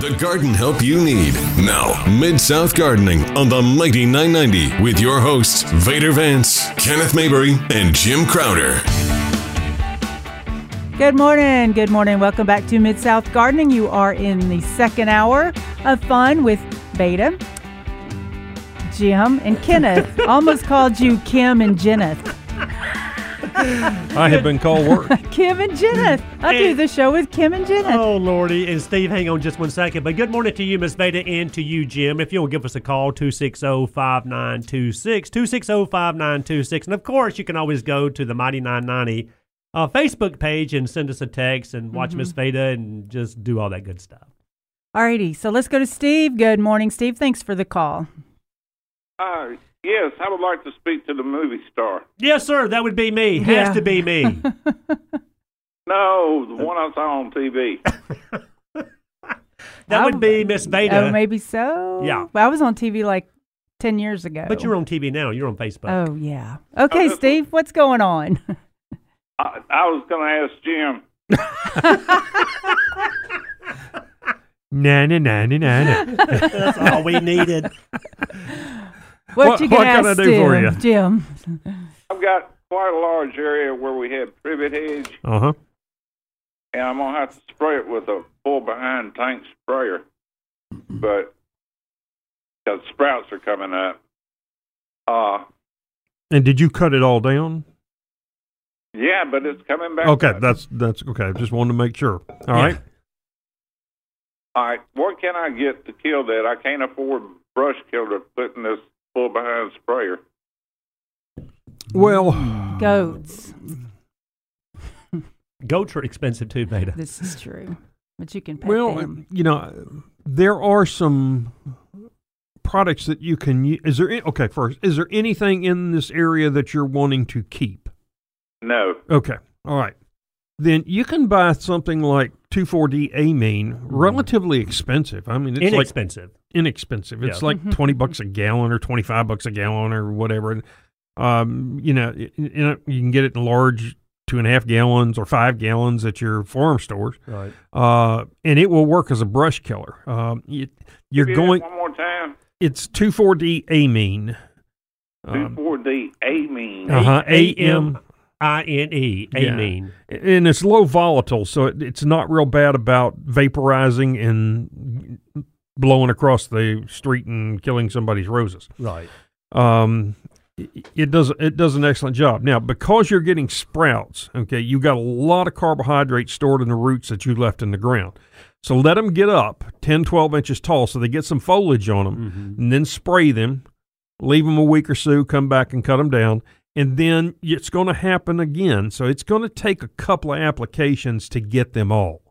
The garden help you need. Now, Mid South Gardening on the Mighty 990 with your hosts, Veda Vance, Kenneth Mabry, and Jim Crowder. Good morning. Good morning. Welcome back to Mid South Gardening. You are in the second hour of fun with Veda. Jim, and Kenneth. Almost called you Kim and Jenneth. I have been called worse. Kim and Jenneth. I do the show with Kim and Jenneth. Oh, Lordy. And Steve, hang on just one second. But good morning to you, Miss Veda, and to you, Jim. If you'll give us a call, 260 5926, 260 5926. And of course, you can always go to the Mighty 990 uh, Facebook page and send us a text and watch Miss Veda and just do all that good stuff. All righty. so let's go to Steve. Good morning, Steve. Thanks for the call. Uh, yes, I would like to speak to the movie star. Yes, sir. That would be me. Has Yeah. to be me. No, the one I saw on TV. That would be Miss Veda. Oh, maybe so. Yeah. Well, I was on TV like ten years ago. But you're on TV now. You're on Facebook. Oh yeah. Okay, that's- Steve. What's going on? I, I was going to ask Jim. Na na na na na. na. That's all we needed. What, What- you can what can ask I do for Jim, you? Jim. I've got quite a large area where we have privet hedge, Uh huh. and I'm going to have to spray it with a pull behind tank sprayer. But because sprouts are coming up. Uh, And did you cut it all down? yeah, but it's coming back. Okay, up. that's that's okay. I just wanted to make sure. All right. All right, what can I get to kill that? I can't afford brush killer to put in this pull behind sprayer. Well, Goats. Goats are expensive too, Veda. This is true. But you can pet well, them. you know, there are some products that you can use. Is there any, okay? First, is there anything in this area that you're wanting to keep? No. Okay. All right. Then you can buy something like 2,4-D amine, hmm. relatively expensive. I mean, it's like Inexpensive. Inexpensive. It's Yeah. like 20 bucks a gallon or 25 bucks a gallon or whatever. Um, you know, y- you know, you can get it in large two and a half gallons or five gallons at your farm stores. Right. Uh, and it will work as a brush killer. Um, you, you're Give going, one more time. it's 2,4-D amine. Two Um, four D amine. uh-huh, A-M. I N E. Yeah. And it's low volatile, so it, it's not real bad about vaporizing and blowing across the street and killing somebody's roses. Right. Um, it- does it does an excellent job. Now, because you're getting sprouts, okay, you've got a lot of carbohydrates stored in the roots that you left in the ground. So let them get up 10, 12 inches tall so they get some foliage on them, and then spray them. Leave them a week or so, come back and cut them down, and then it's going to happen again. So it's going to take a couple of applications to get them all.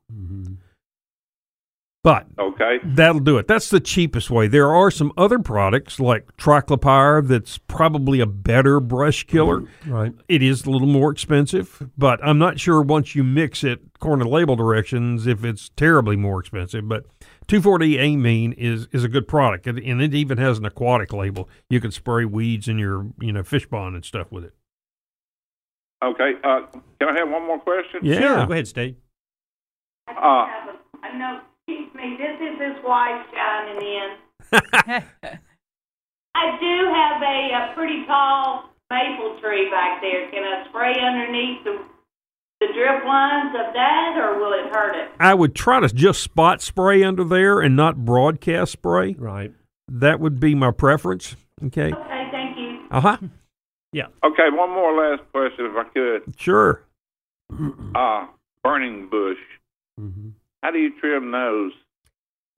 But Okay. That'll do it. That's the cheapest way. There are some other products like triclopyr that's probably a better brush killer. Right. It is a little more expensive, but I'm not sure once you mix it according to label directions if it's terribly more expensive. But 2,4-D amine is is a good product, and, and it even has an aquatic label. You can spray weeds in your you know fish pond and stuff with it. Okay. Uh, can I have one more question? Yeah. Sure. Go ahead, Steve. Uh, I know, excuse me, this is his wife shining in. I do have a, a pretty tall maple tree back there. Can I spray underneath the the drip lines of that, or will it hurt it? I would try to just spot spray under there and not broadcast spray. Right. That would be my preference. Okay. Okay, thank you. Uh huh. Yeah. Okay. One more last question, if I could. Sure. Uh, burning bush. Mm-hmm. How do you trim those?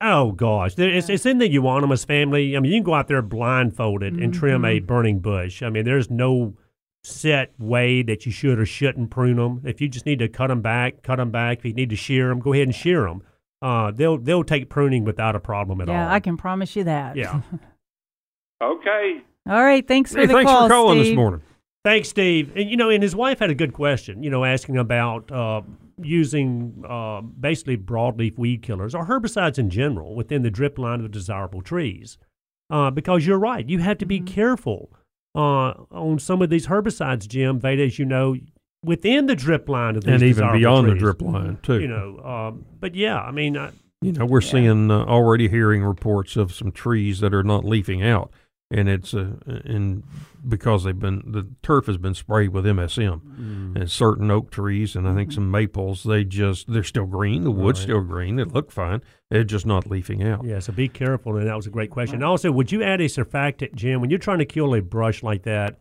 Oh gosh, There- it's, it's in the euonymus family. I mean, you can go out there blindfolded and trim a burning bush. I mean, there's no set way that you should or shouldn't prune them. If you just need to cut them back, cut them back. If you need to shear them, go ahead and shear them. Uh, they'll they'll take pruning without a problem at all. Yeah, I can promise you that. Yeah. Okay. All right. Thanks for Hey, the thanks call, for calling Steve. this morning. Thanks, Steve. And you know, and his wife had a good question. You know, asking about uh, using uh, basically broadleaf weed killers or herbicides in general within the drip line of desirable trees. Uh, because you're right, you have to be careful uh, on some of these herbicides, Jim. Veda, as you know, within the drip line of these and even beyond the drip line too. You know, um, but yeah, I mean, I, You know, we're seeing uh, already hearing reports of some trees that are not leafing out. And it's uh, and because they've been the turf has been sprayed with MSM, Mm. and certain oak trees and I think some maples they just they're still green. The wood's Right. still green. They look fine. They're just not leafing out. Yeah, so be careful. And that was a great question. And also, would you add a surfactant, Jim, when you're trying to kill a brush like that?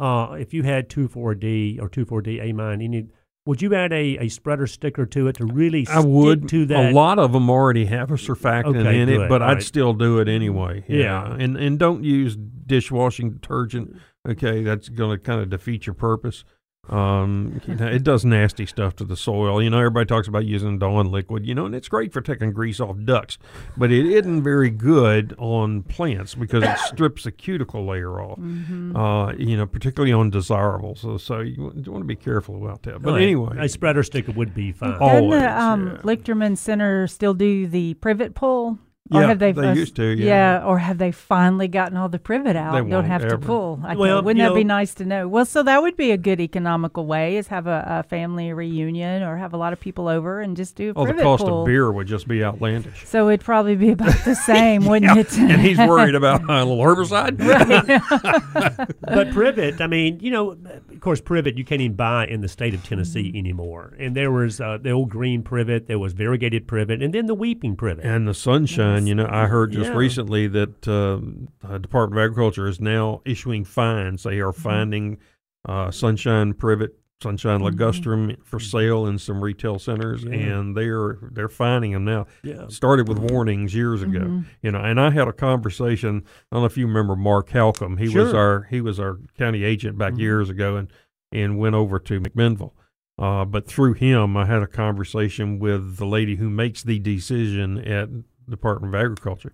Uh, if you had 2,4-D or 2,4-D amine, you need, would you add a, a spreader sticker to it to really I stick would. to that? A lot of them already have a surfactant Okay, in it, but All I'd still do it anyway. Yeah. and and don't use dishwashing detergent. Okay, that's going to kind of defeat your purpose. Um, you know, it does nasty stuff to the soil. You know, everybody talks about using Dawn liquid. You know, and it's great for taking grease off ducks, but it isn't very good on plants because it strips the cuticle layer off. Mm-hmm. Uh, you know, particularly on desirables. So, so you, want to be careful about that. But All right. anyway, a spreader sticker would be fine. Oh, Doesn't Always, the um, yeah. Lichterman Center still do the privet pull? Or Yeah, have they, they uh, used to, yeah. yeah. or have they finally gotten all the privet out? They Don't won't have to pull. I Well, wouldn't you that be nice to know? Well, so that would be a good economical way: is have a, a family reunion or have a lot of people over and just do a oh, the cost pull. of beer would just be outlandish. So it'd probably be about the same, wouldn't it? and he's worried about a little herbicide. but privet, I mean, you know, of course, privet you can't even buy in the state of Tennessee anymore. And there was uh, the old green privet, there was variegated privet, and then the weeping privet. And the sunshine, you know, I heard just Yeah. recently that um, uh, Department of Agriculture is now issuing fines. They are finding uh, sunshine privet, sunshine ligustrum for sale in some retail centers, Yeah. and they're they're finding them now. yeah. Started with warnings years ago, you know. And I had a conversation. I don't know if you remember Mark Halcomb. He was our he was our county agent back years ago, and and went over to McMinnville. Uh, but through him, I had a conversation with the lady who makes the decision at Department of Agriculture.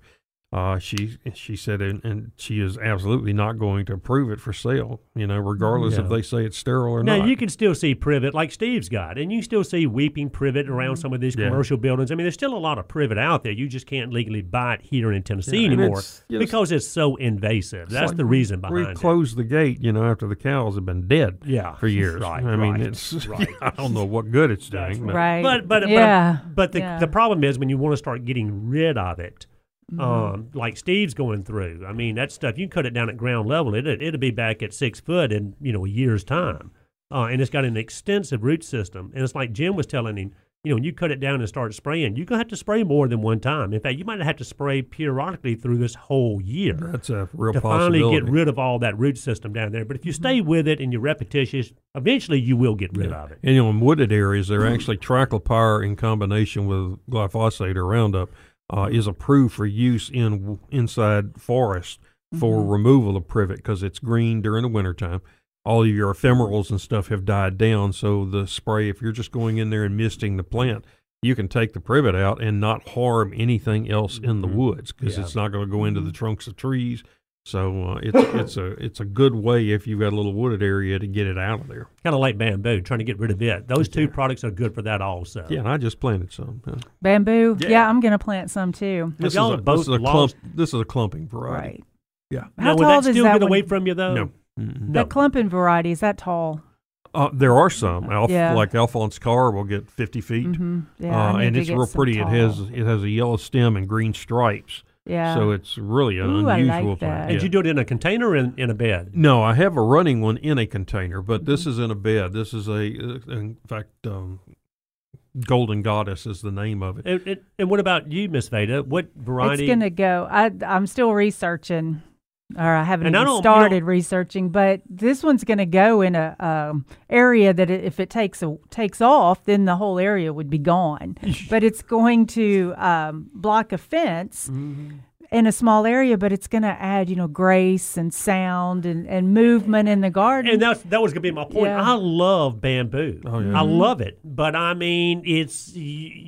Uh, she she said, and, and she is absolutely not going to approve it for sale. You know, regardless if they say it's sterile or Now not. Now you can still see privet like Steve's got, and you still see weeping privet around some of these Yeah. commercial buildings. I mean, there's still a lot of privet out there. You just can't legally buy it here in Tennessee Yeah, anymore it's- you know, because it's so invasive. That's like the reason we behind it. closed the gate, you know, after the cows have been dead Yeah, for years. Right, I mean, right, it's right. I don't know what good it's That's doing. but- right. But but yeah. but, but the yeah. the problem is when you want to start getting rid of it, Mm-hmm. um, like Steve's going through. I mean, that stuff you can cut it down at ground level. It it'll be back at six foot in you know a year's time, uh, and it's got an extensive root system. And it's like Jim was telling him. You know, when you cut it down and start spraying, you're gonna have to spray more than one time. In fact, you might have to spray periodically through this whole year That's a real possibility. to finally get rid of all that root system down there. But if you stay with it and you're repetitious, eventually you will get rid of it. And you know, in wooded areas, they're actually triclopyr in combination with glyphosate or Roundup uh, is approved for use in inside forests for mm-hmm. removal of privet because it's green during the wintertime. All of your ephemerals and stuff have died down, so the spray, if you're just going in there and misting the plant, you can take the privet out and not harm anything else in the mm-hmm. woods because Yeah. it's not going to go into the mm-hmm. trunks of trees. So uh, it's it's a it's a good way if you've got a little wooded area to get it out of there. Kind of like bamboo, trying to get rid of it. Those two products are good for that also. Yeah, and I just planted some. yeah. Bamboo. Yeah. Yeah. I'm going to plant some too. This is, y'all a, this is a clump. This is a clumping variety. Right. Yeah. How now, would tall that does still that get one- away from you though? No. Mm-mm. No. That clumping variety is that tall? Uh, there are some. Alf, Yeah. Like Alphonse Karr will get 50 feet. Mm-hmm. Yeah. Uh, and it's real some pretty. It has it has a yellow stem and green stripes. Yeah. So it's really an Ooh, I like unusual that. plant. Did Yeah. you do it in a container or in, in a bed? No, I have a running one in a container, but this Mm-hmm. is in a bed. This is a, uh, in fact, um, Golden Goddess is the name of it. And, and, and what about you, Miss Veda? What variety? It's going to go. I, I'm still researching, or I haven't And I even you started researching. But this one's going to go in a um, area that if it takes a, takes off, then the whole area would be gone. but it's going to um, block a fence. Mm-hmm. In a small area, but it's going to add, you know, grace and sound and, and movement in the garden. and that's that was gonna be my point. Yeah. I love bamboo. Oh, yeah. I Mm-hmm. love it, but I mean, it's you,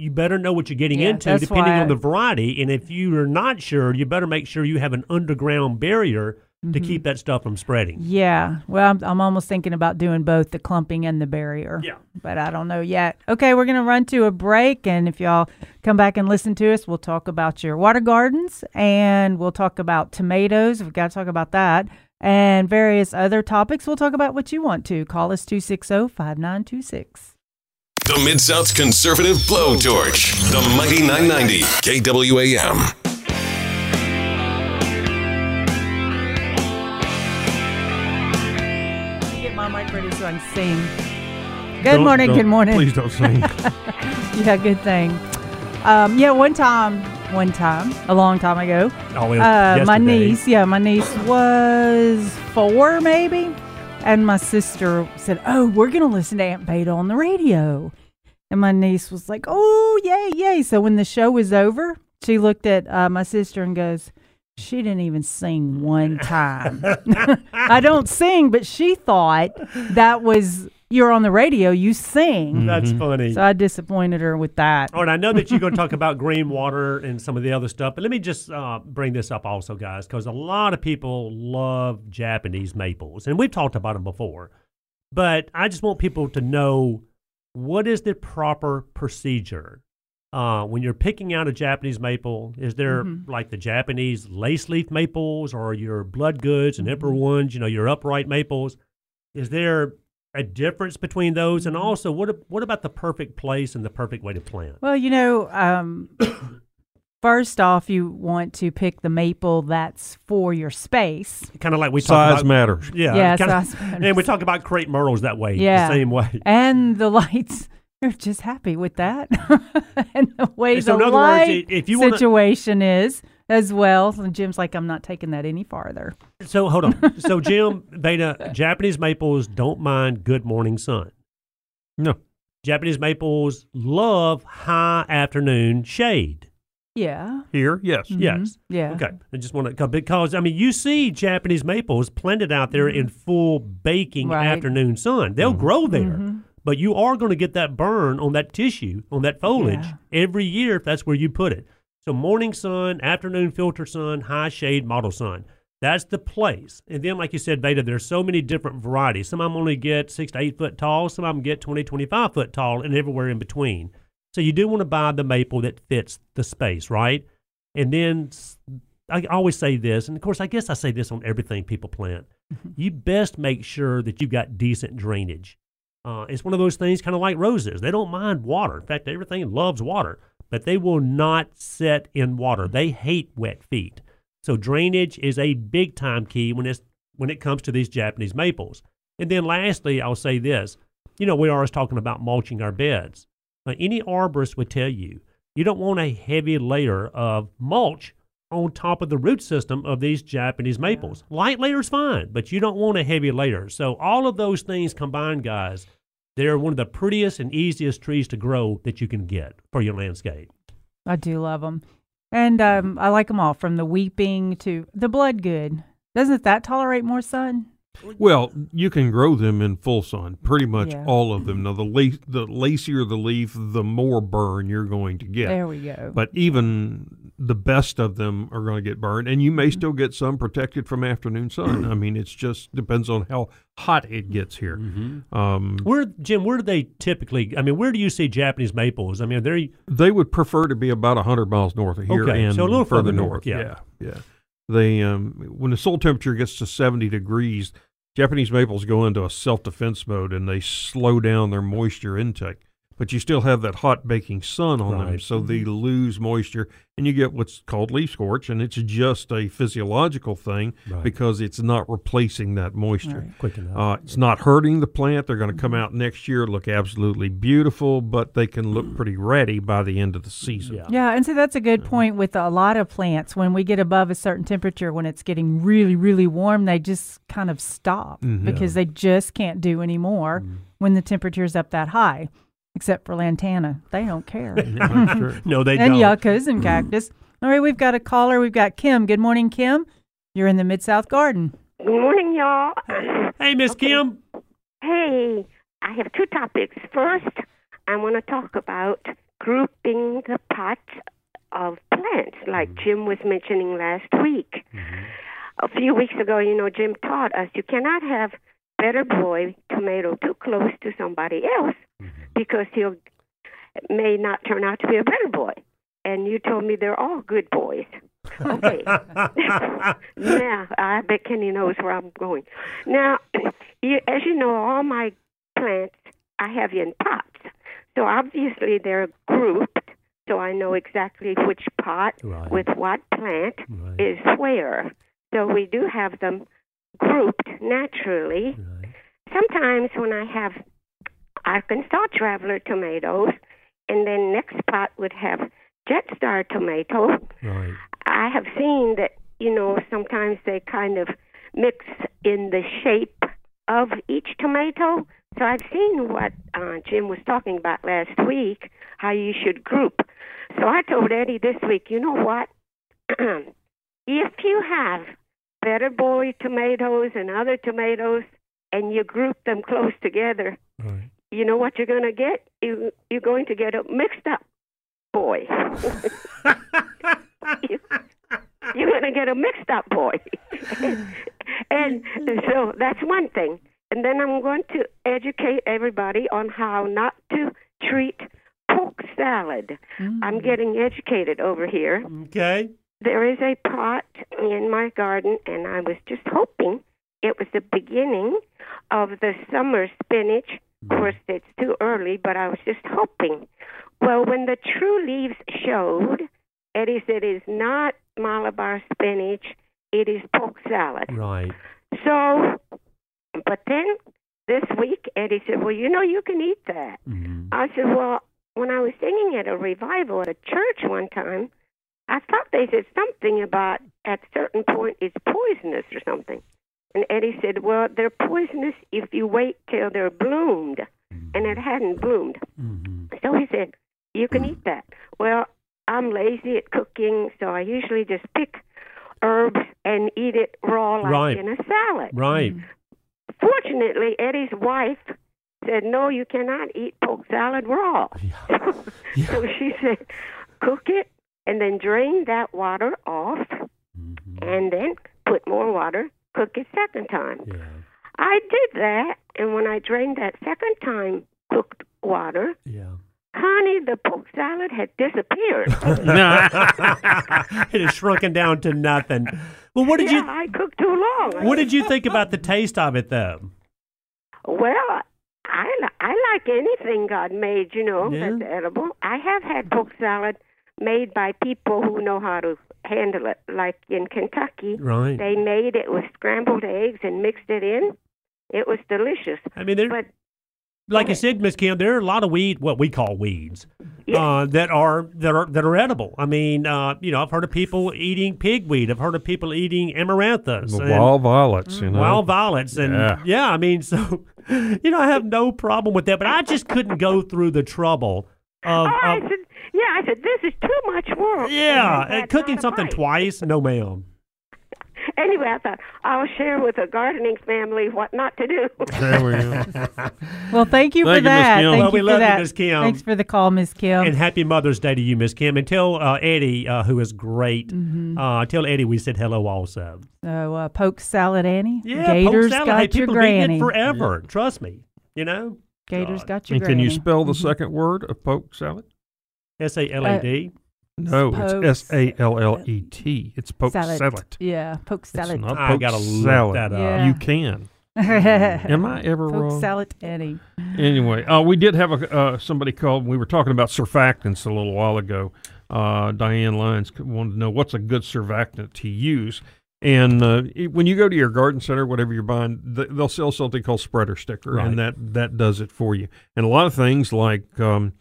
you better know what you're getting Yeah, into depending on I- the variety. And if you are not sure, you better make sure you have an underground barrier to Mm-hmm. keep that stuff from spreading. Yeah. Well, I'm, I'm almost thinking about doing both the clumping and the barrier. Yeah. But I don't know yet. Okay, we're going to run to a break. And if y'all come back and listen to us, we'll talk about your water gardens and we'll talk about tomatoes. We've got to talk about that and various other topics. We'll talk about what you want to. Call us 260 5926. The Mid South's conservative blowtorch. The Mighty 990 KWAM. Mic ready so I can sing. Good Don't- morning, don't- good morning. Please don't sing. Yeah, good thing. Um, yeah, one time, one time, a long time ago, Oh, uh, my niece, yeah, my niece was four maybe, and my sister said, "Oh, we're gonna listen to Aunt Veda on the radio," and my niece was like, "Oh, yay, yay!" So when the show was over, she looked at uh, my sister and goes. She didn't even sing one time. I don't sing, but she thought that was you're on the radio, you sing. That's funny. So I disappointed her with that. All right, I know that you're going to talk about green water and some of the other stuff, but let me just uh, bring this up also, guys, because a lot of people love Japanese maples, and we've talked about them before. But I just want people to know what is the proper procedure uh, when you're picking out a Japanese maple. Is there like the Japanese lace leaf maples, or your blood goods and emperor ones? You know, your upright maples. Is there a difference between those? And also, what what about the perfect place and the perfect way to plant? Well, you know, um, first off, you want to pick the maple that's for your space. kind of like we talk Size about, matters. Yeah, Yeah, kinda- size matters. And we talk about crepe myrtles that way, Yeah. the same way. And the lights, they're just happy with that. and the way So the in other words, light i- if you wanna- situation is as well. And Jim's like, I'm not taking that any farther. So hold on. so Jim, Veda, Japanese maples don't mind good morning sun. No. Japanese maples love high afternoon shade. Yeah. Here, yes. Yes. Mhm. Yeah. Okay. I just want to because I mean you see Japanese maples planted out there in full baking Right. afternoon sun. They'll grow there. Mhm. But you are going to get that burn on that tissue, on that foliage Yeah. every year if that's where you put it. So morning sun, afternoon filter sun, high shade model sun. That's the place. And then, like you said, Veda, there's so many different varieties. Some of them only get six to eight foot tall. Some of them get 20, 25 foot tall and everywhere in between. So you do want to buy the maple that fits the space, right? And then I always say this, and of course, I guess I say this on everything people plant. Mm-hmm. You best make sure that you've got decent drainage. Uh, it's one of those things, kind of like roses. They don't mind water. In fact, everything loves water, but they will not sit in water. They hate wet feet. So drainage is a big time key when it's when it comes to these Japanese maples. And then lastly, I'll say this: you know, we are always talking about mulching our beds. Uh, any arborist would tell you you don't want a heavy layer of mulch on top of the root system of these Japanese maples. Light layer is fine, but you don't want a heavy layer. So all of those things combined, guys, they're one of the prettiest and easiest trees to grow that you can get for your landscape. I do love them. And um, I like them all from the weeping to the blood good. Doesn't that tolerate more sun? Well, you can grow them in full sun, pretty much Yeah. all of them. Now, the la- the lacier the leaf, the more burn you're going to get. There we go. But even the best of them are going to get burned, and you may Mm-hmm. still get some protected from afternoon sun. I mean, it's just depends on how hot it gets here. Mm-hmm. Um, Where, Jim, where do they typically, I mean, where do you see Japanese maples? I mean, they're, they would prefer to be about hundred miles north of here Okay, and so a little further further north, north. yeah. yeah, yeah. They um, when the soil temperature gets to seventy degrees, Japanese maples go into a self defense mode and they slow down their moisture intake. But you still have that hot baking sun on them, Right. so they mm-hmm. lose moisture, and you get what's called leaf scorch, and it's just a physiological thing Right. because it's not replacing that moisture. Right. quick enough. Uh, it's not hurting the plant. They're going to come mm-hmm. out next year, look absolutely beautiful, but they can look mm. pretty ratty by the end of the season. yeah. Yeah, and so that's a good uh-huh. point with a lot of plants. When we get above a certain temperature, when it's getting really, really warm, they just kind of stop Mhm. because they just can't do anymore mm-hmm. when the temperature's up that high. Except for lantana, they don't care. No, they and don't. And yuccas and mm-hmm. cactus. All right, we've got a caller. We've got Kim. Good morning, Kim. You're in the Mid South Garden. Good morning, y'all. Hey, Miss Kim. Hey, I have two topics. First, I want to talk about grouping the pots of plants, like mm-hmm. Jim was mentioning last week. Mm-hmm. A few weeks ago, you know, Jim taught us you cannot have better boy tomato too close to somebody else because he'll may not turn out to be a better boy. And you told me they're all good boys. Okay. now, I bet Kenny knows where I'm going. Now, you, as you know, all my plants I have in pots. So obviously they're grouped, so I know exactly which pot Right. with what plant Right. is where. So we do have them grouped naturally. Right. sometimes when I have Arkansas Traveler tomatoes, and then next pot would have Jetstar tomato, Right. I have seen that, you know, sometimes they kind of mix in the shape of each tomato. So I've seen what uh, Jim was talking about last week, how you should group. So I told Eddie this week, you know what? if you have better boy tomatoes and other tomatoes and you group them close together, Right. You know what you're going to get? You, you're going to get a mixed up boy. you, you're going to get a mixed up boy. and so that's one thing. And then I'm going to educate everybody on how not to treat pork salad. Mm. I'm getting educated over here. Okay. There is a pot in my garden, and I was just hoping it was the beginning of the summer spinach. Of course, it's too early, but I was just hoping. Well, when the true leaves showed, Eddie said it is not Malabar spinach, it is poke salad. Right. So, but then this week, Eddie said, Well, you know, you can eat that. Mhm. I said, Well, when I was singing at a revival at a church one time, I thought they said something about at a certain point it's poisonous or something. And Eddie said, Well, they're poisonous if you wait till they're bloomed. Mm-hmm. And it hadn't bloomed. Mhm. So he said, You can mm. eat that. Well, I'm lazy at cooking, so I usually just pick herbs and eat it raw like Right. in a salad. Right. Mm. Fortunately, Eddie's wife said, No, you cannot eat poke salad raw. so she said, Cook it and then drain that water off mm-hmm. and then put more water, cook it second time. Yeah. I did that, and when I drained that second time cooked water, Yeah. honey, the poke salad had disappeared. it has shrunken down to nothing. Well, what did yeah, you I cooked too long. what did you think about the taste of it though? Well, I li- I like anything God made, you know, Yeah. that's edible. I have had poke salad made by people who know how to handle it, like in Kentucky. Right. They made it with scrambled eggs and mixed it in. It was delicious. I mean, there, But like I said, Miss Kim, there are a lot of weed, what we call weeds, Yeah. uh, that are that are that are edible. I mean, uh, you know, I've heard of people eating pigweed. I've heard of people eating amaranthus, and wild violets, you know. wild violets, and Yeah. yeah. I mean, so you know, I have no problem with that, but I just couldn't go through the trouble of, oh, of said, yeah, I said this is too much work. yeah, And and cooking something bite. twice, no, ma'am. Anyway, I thought I'll share with a gardening family what not to do. There we go. Well, thank you Thank for you, that. Kim. Thank Well, you we for love you, that. Miss Kim. Thanks for the call, Miss Kim. And happy Mother's Day to you, Miss Kim. And tell uh, Eddie, uh, who is great, Mm-hmm. uh, tell Eddie we said hello also. so, uh, poke salad, Annie. Yeah, Gators poke salad. got hey, your people have eaten granny. it forever. Trust me. You know, Gators God. got your and granny. can you spell the Mhm. second word of poke salad? S A L A D. No, it's S A L L E T. It's poke salad. salad. Yeah, poke It's salad. not I poke gotta look salad. that up. Yeah. You can. Am I ever poke wrong? salad, Annie. Anyway, uh, we did have a uh, somebody called. We were talking about surfactants a little while ago. Uh, Diane Lyons wanted to know what's a good surfactant to use. And uh, it- when you go to your garden center, whatever you're buying, th- they'll sell something called spreader sticker, Right. and that that does it for you. And a lot of things like um,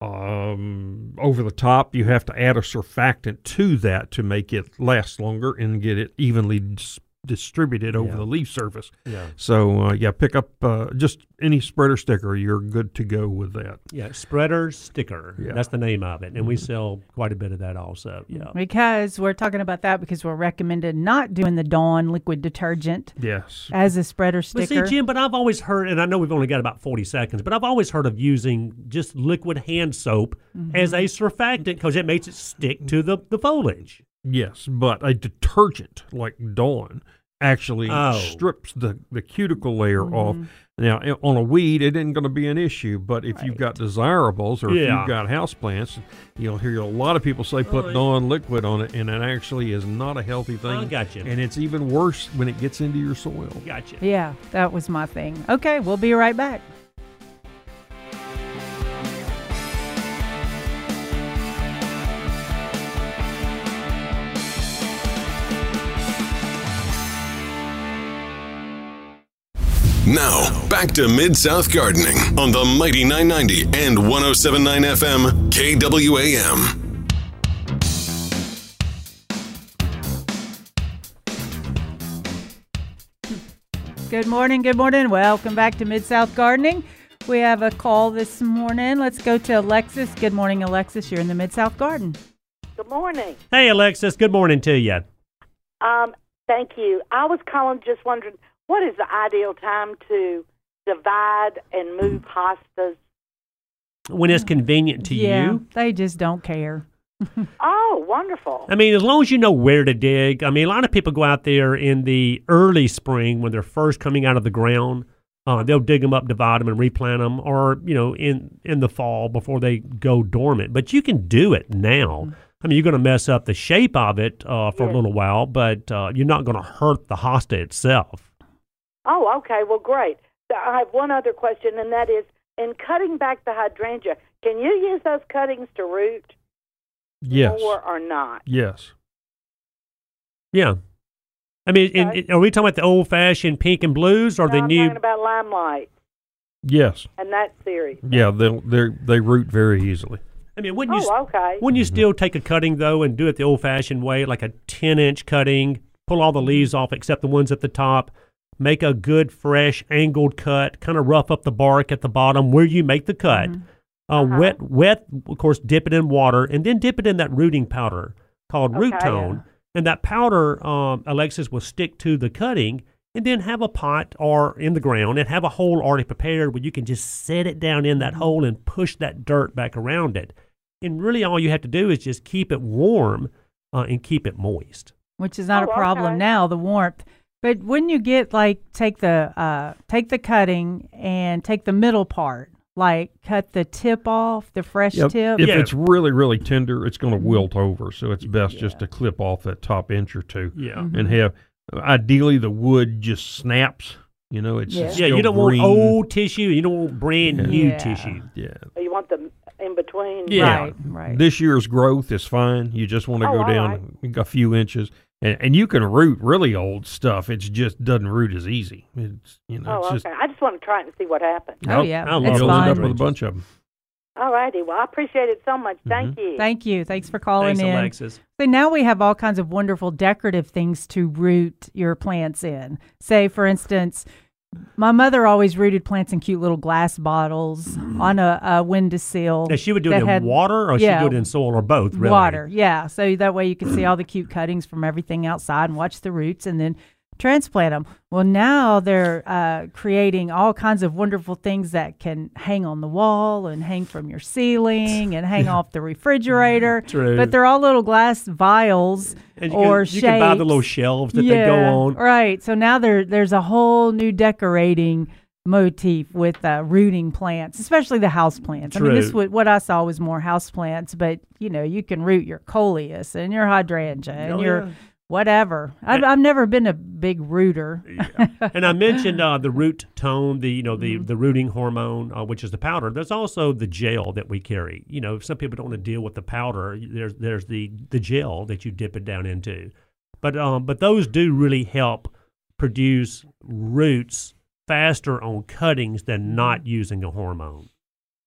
um, over the top, you have to add a surfactant to that to make it last longer and get it evenly dis- distributed over Yeah. the leaf surface. Yeah. So uh, yeah, pick up uh, just any spreader sticker. You're good to go with that. Yeah. Spreader sticker. Yeah. That's the name of it. And we sell quite a bit of that also. Yeah. Because we're talking about that because we're recommended not doing the Dawn liquid detergent Yes. as a spreader sticker. But see, Jim, but I've always heard, and I know we've only got about 40 seconds, but I've always heard of using just liquid hand soap as a surfactant because it makes it stick to the, the foliage. Yes, but a detergent like Dawn actually Oh. strips the, the cuticle layer mm-hmm. off. Now, on a weed, it isn't going to be an issue, but if you've got desirables or if you've got houseplants, you'll hear a lot of people say put Oh, yeah. Dawn liquid on it, and it actually is not a healthy thing. I got you. And it's even worse when it gets into your soil. Gotcha. yeah, that was my thing. Okay, we'll be right back. Now, back to Mid South Gardening on the Mighty 990 and 1079 FM KWAM. Good morning, good morning. Welcome back to Mid South Gardening. We have a call this morning. Let's go to Alexis. Good morning, Alexis. You're in the Mid South Garden. Good morning. Hey, Alexis. Good morning to you. Um, thank you. I was calling just wondering what is the ideal time to divide and move hostas? When it's convenient to yeah, you. they just don't care. Oh, wonderful. I mean, as long as you know where to dig. I mean, a lot of people go out there in the early spring when they're first coming out of the ground. Uh, they'll dig them up, divide them, and replant them, or you know, in in the fall before they go dormant. But you can do it now. I mean, you're going to mess up the shape of it uh, for a little while, but uh, you're not going to hurt the hosta itself. Oh, okay. Well, great. So I have one other question, and that is in cutting back the hydrangea, can you use those cuttings to root Yes. more or not? Yes. Yeah. I mean, Okay. in- are we talking about the old fashioned pink and blues or No, the I'm new? talking about limelight Yes. and that series. Yeah. They they they root very easily. I mean, wouldn't you? Oh, okay. Wouldn't you still take a cutting though and do it the old-fashioned way, like a ten-inch cutting? Pull all the leaves off except the ones at the top. Make a good, fresh, angled cut. Kind of rough up the bark at the bottom where you make the cut. Uh, Uh-huh. Wet, wet. Of course, dip it in water and then dip it in that rooting powder called root Okay. tone. And that powder, um, Alexis, will stick to the cutting. And then have a pot or in the ground and have a hole already prepared where you can just set it down in that hole and push that dirt back around it. And really, all you have to do is just keep it warm uh, and keep it moist. which is not Oh, a problem okay. now. The warmth, but when you get like take the uh, take the cutting and take the middle part, like cut the tip off, the fresh Yep. tip. If Yeah. it's really really tender, it's going to wilt over. So it's best just to clip off that top inch or two Yeah. Mm-hmm. and have. Ideally, the wood just snaps. You know, it's Yeah. Yeah, you don't green. want old tissue. You don't want brand new Yeah. tissue. Yeah. You want the in between? Yeah. Right, right. This year's growth is fine. You just want to Oh, go all down a few inches, and, and you can root really old stuff. It just doesn't root as easy. It's you know, Oh, it's okay. just I just want to try it and see what happens. Oh, yeah. I love It's you'll fine. end up with a bunch of them. All righty. Well, I appreciate it so much. Thank mm-hmm. you. Thank you. Thanks for calling Thanks, in. Alexis. So now we have all kinds of wonderful decorative things to root your plants in. Say, for instance, my mother always rooted plants in cute little glass bottles mm-hmm. on a, a windowsill. She would do it in had water or yeah. she would do it in soil or both, really? Water, yeah. So that way you can see all the cute cuttings from everything outside and watch the roots and then transplant them. Well, now they're uh, creating all kinds of wonderful things that can hang on the wall and hang from your ceiling and hang off the refrigerator. True. But they're all little glass vials And you, or can, you can buy the little shelves that yeah, they go on. Right. So now there there's a whole new decorating motif with uh, rooting plants, especially the house plants. I mean, this True. what what I saw was more house plants, but you know, you can root your coleus and your hydrangea and Oh, your yeah. Whatever. I've, I've never been a big rooter. and I mentioned uh, the root tone, the you know the Mm-hmm. the rooting hormone, uh, which is the powder. There's also the gel that we carry. You know, some people don't want to deal with the powder. There's there's the the gel that you dip it down into, but um but those do really help produce roots faster on cuttings than not using a hormone.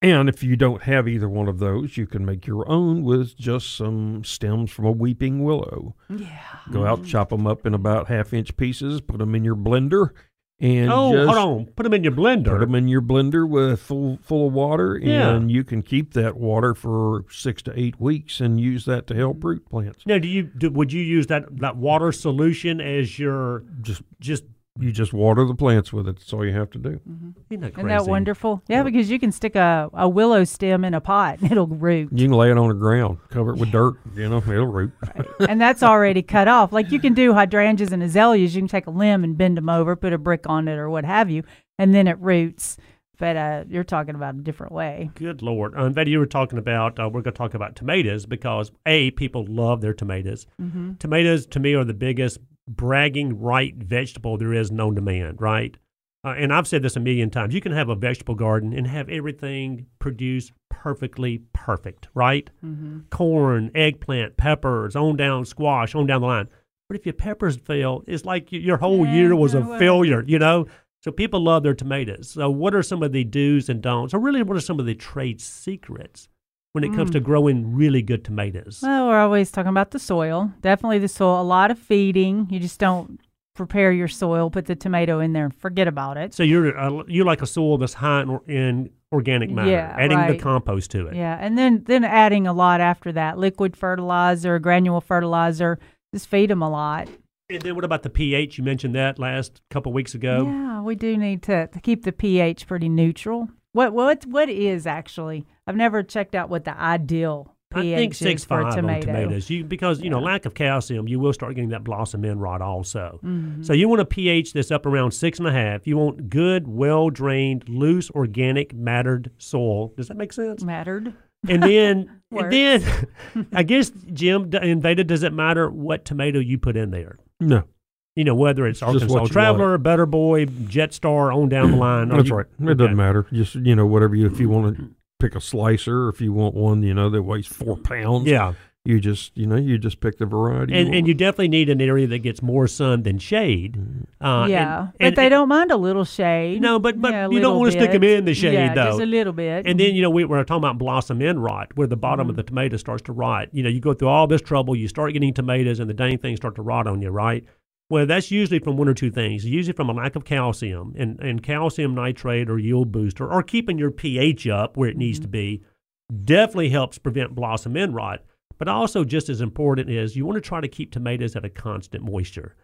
And if you don't have either one of those, you can make your own with just some stems from a weeping willow. Yeah. Go out, chop them up in about half inch pieces, put them in your blender, and oh, hold on, put them in your blender. put them in your blender with full full of water, Yeah. and you can keep that water for six to eight weeks and use that to help root plants. now, do you do, would you use that that water solution as your Just just? You just water the plants with it. That's all you have to do. Isn't that, Isn't that wonderful? Yeah, because you can stick a, a willow stem in a pot and it'll root. You can lay it on the ground, cover it with dirt. You know, it'll root. and that's already cut off. Like you can do hydrangeas and azaleas. You can take a limb and bend them over, put a brick on it or what have you, and then it roots. But uh, you're talking about a different way. Good Lord. Um, Betty, you were talking about, uh, we're going to talk about tomatoes because, A, people love their tomatoes. Mm-hmm. Tomatoes, to me, are the biggest bragging right vegetable there is known to man, right? Uh, and I've said this a million times. You can have a vegetable garden and have everything produce perfectly perfect, right? Mm-hmm. Corn, eggplant, peppers, on down squash, on down the line. But if your peppers fail, it's like your whole Yeah, year was a no way. failure, you know? So people love their tomatoes. So what are some of the do's and don'ts, or really what are some of the trade secrets when it comes to growing really good tomatoes? Well, we're always talking about the soil. Definitely the soil. A lot of feeding. You just don't prepare your soil, put the tomato in there, and forget about it. So you're uh, you like a soil that's high in, in organic matter, Yeah, adding the compost to it. Yeah, and then then adding a lot after that, liquid fertilizer, granule fertilizer. Just feed them a lot. And then what about the pH? You mentioned that last couple weeks ago. Yeah, we do need to, to keep the pH pretty neutral. What what what is actually? I've never checked out what the ideal I pH think is six for five a tomato. on tomatoes. You because you know lack of calcium, you will start getting that blossom end rot also. Mhm. So you want a pH that's up around six and a half. You want good, well drained, loose, organic, mattered soil. Does that make sense? Mattered. And then, and then, I guess Jim d- and Veda, does it matter what tomato you put in there? No, You know whether it's It's Arkansas what you Traveler, Better Boy, Jetstar, on down the line. That's you- right. It okay. doesn't matter. Just you know, whatever you if you want to pick a slicer, or if you want one, you know, that weighs four pounds. Yeah. You just you know you just pick the variety. and, and you definitely need an area that gets more sun than shade. Uh, yeah, and- but they and- don't mind a little shade. No, but but Yeah, you don't little want to stick them in the shade yeah, though. just a little bit. and then you know we were talking about blossom end rot, where the bottom of Mm-hmm. the tomato starts to rot. You know, you go through all this trouble, you start getting tomatoes, and the dang things start to rot on you, right? Well, that's usually from one or two things. Usually from a lack of calcium and, and calcium nitrate or yield booster, or keeping your pH up where it needs to be, definitely helps prevent blossom end rot. But also, just as important is you want to try to keep tomatoes at a constant moisture.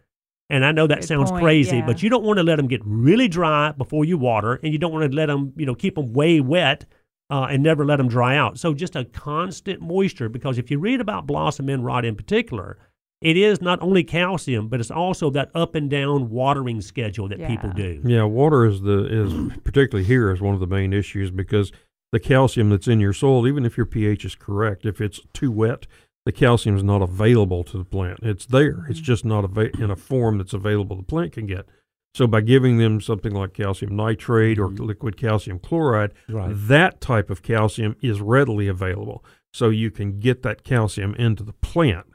And I know that Good sounds point, crazy, yeah. but you don't want to let them get really dry before you water, and you don't want to let them, you know, keep them way wet uh, and never let them dry out. So just a constant moisture, because if you read about blossom end rot in particular, it is not only calcium, but it's also that up and down watering schedule that people do. Yeah, water is the is particularly here is one of the main issues because the calcium that's in your soil, even if your pH is correct, if it's too wet, the calcium is not available to the plant. It's there. It's mm-hmm. just not ava- in a form that's available the plant can get. So by giving them something like calcium nitrate or mm-hmm. liquid calcium chloride, Right. that type of calcium is readily available. So you can get that calcium into the plant.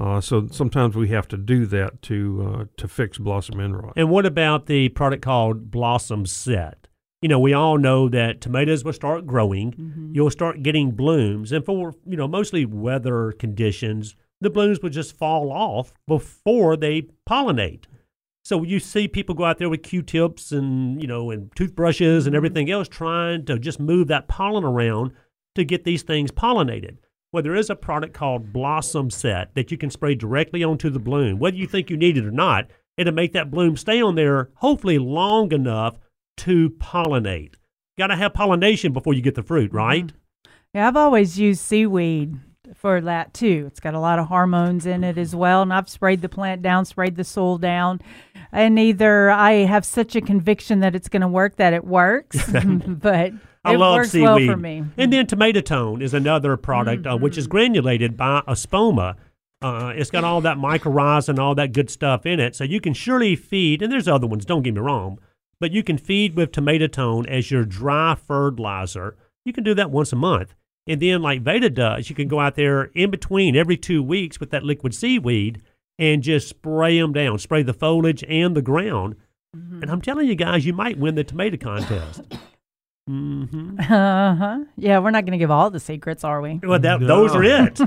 Uh, so sometimes we have to do that to uh, to fix blossom end rot. And what about the product called Blossom Set? You know, we all know that tomatoes will start growing. You'll start getting blooms, and for you know mostly weather conditions, the blooms will just fall off before they pollinate. So you see people go out there with Q-tips and you know and toothbrushes and everything else, trying to just move that pollen around to get these things pollinated. Well, there is a product called Blossom Set that you can spray directly onto the bloom. Whether you think you need it or not, it'll make that bloom stay on there hopefully long enough to pollinate. Got to have pollination before you get the fruit, mm-hmm. right? Yeah, I've always used seaweed for that too. It's got a lot of hormones in it as well, and I've sprayed the plant down, sprayed the soil down, and either I have such a conviction that it's going to work that it works, but I it love seaweed. well. And then tomato tone is another product uh, which is Mm-hmm. granulated by Espoma. Uh, it's got all that mycorrhiza and all that good stuff in it, so you can surely feed. And there's other ones, don't get me wrong, but you can feed with tomato tone as your dry fertilizer. You can do that once a month, and then like Veda does, you can go out there in between every two weeks with that liquid seaweed and just spray them down, spray the foliage and the ground. Mm-hmm. And I'm telling you guys, you might win the tomato contest. Hmm Uh huh. Yeah, we're not going to give all the secrets, are we? Well, that, those are it.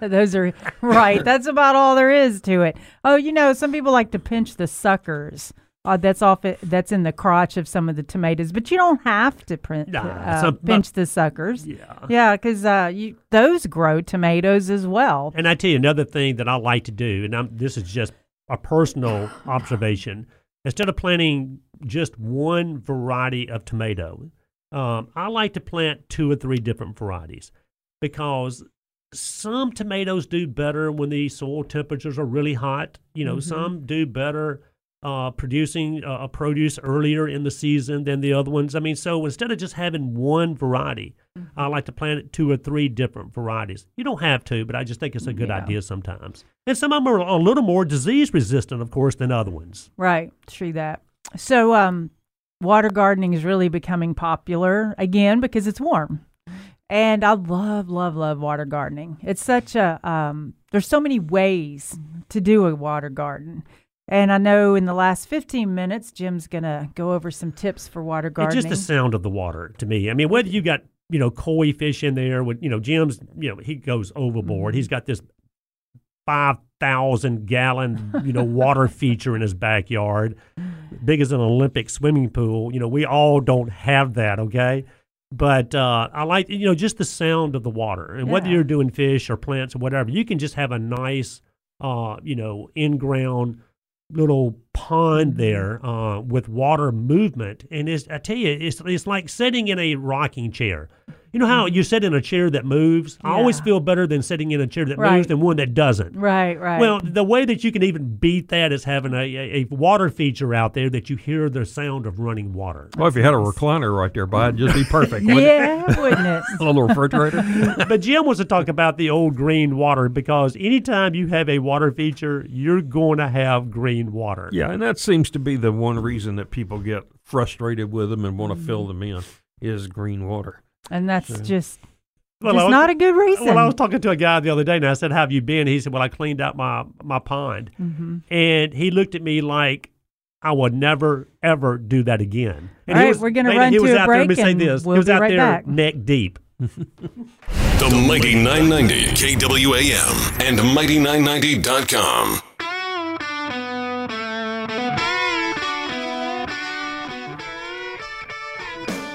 Those are right. That's about all there is to it. Oh, you know, some people like to pinch the suckers. Uh, that's off. It, that's in the crotch of some of the tomatoes, but you don't have to print, Nah, uh, some- pinch the suckers. Yeah. Yeah, because uh, you those grow tomatoes as well. And I tell you another thing that I like to do, and I'm, this is just a personal observation. Instead of planting just one variety of tomato, um, I like to plant two or three different varieties because some tomatoes do better when the soil temperatures are really hot. You know, some do better uh, producing uh, a produce earlier in the season than the other ones. I mean, so instead of just having one variety, I like to plant two or three different varieties. You don't have to, but I just think it's a good Yeah. idea sometimes. And some of them are a little more disease resistant, of course, than other ones. Right. True that. So, um, water gardening is really becoming popular again because it's warm. And I love, love, love water gardening. It's such a, um, there's so many ways to do a water garden. And I know in the last 15 minutes, Jim's going to go over some tips for water It's gardening. just the sound of the water to me. I mean, whether you got you know koi fish in there with you know Jim's, you know he goes overboard. Mm-hmm. He's got this five thousand gallon you know water feature in his backyard, big as an Olympic swimming pool. You know, we all don't have that. Okay. But uh, I like you know just the sound of the water, and whether you're doing fish or plants or whatever, you can just have a nice, uh, you know, in ground little pond Mm-hmm. there uh, with water movement, and it's, I tell you, it's it's like sitting in a rocking chair. You know how you sit in a chair that moves? I always Mm-hmm. Feel better than sitting in a chair that Right. moves than one that doesn't. right, right. Well, the way that you can even beat that is having a, a, a water feature out there that you hear the sound of running water. Well, if you had a recliner right there by, it'd just be perfect. wouldn't it? yeah, wouldn't it? A little refrigerator. but Jim wants to talk about the old green water because anytime you have a water feature, you're going to have green water. Yeah, and that seems to be the one reason that people get frustrated with them and want to Mm-hmm. fill them in is green water. And that's just, Well, just was- not a good reason. Well, I was talking to a guy the other day, and I said, "How have you been?" He said, "Well, I cleaned out my my pond," Mhm. and he looked at me like I would never ever do that again. And All he was- we're gonna run he was to a out there, Let me break say this: we'll he was out right there back. neck deep. The Mighty 990 KWAM and Mighty990.com.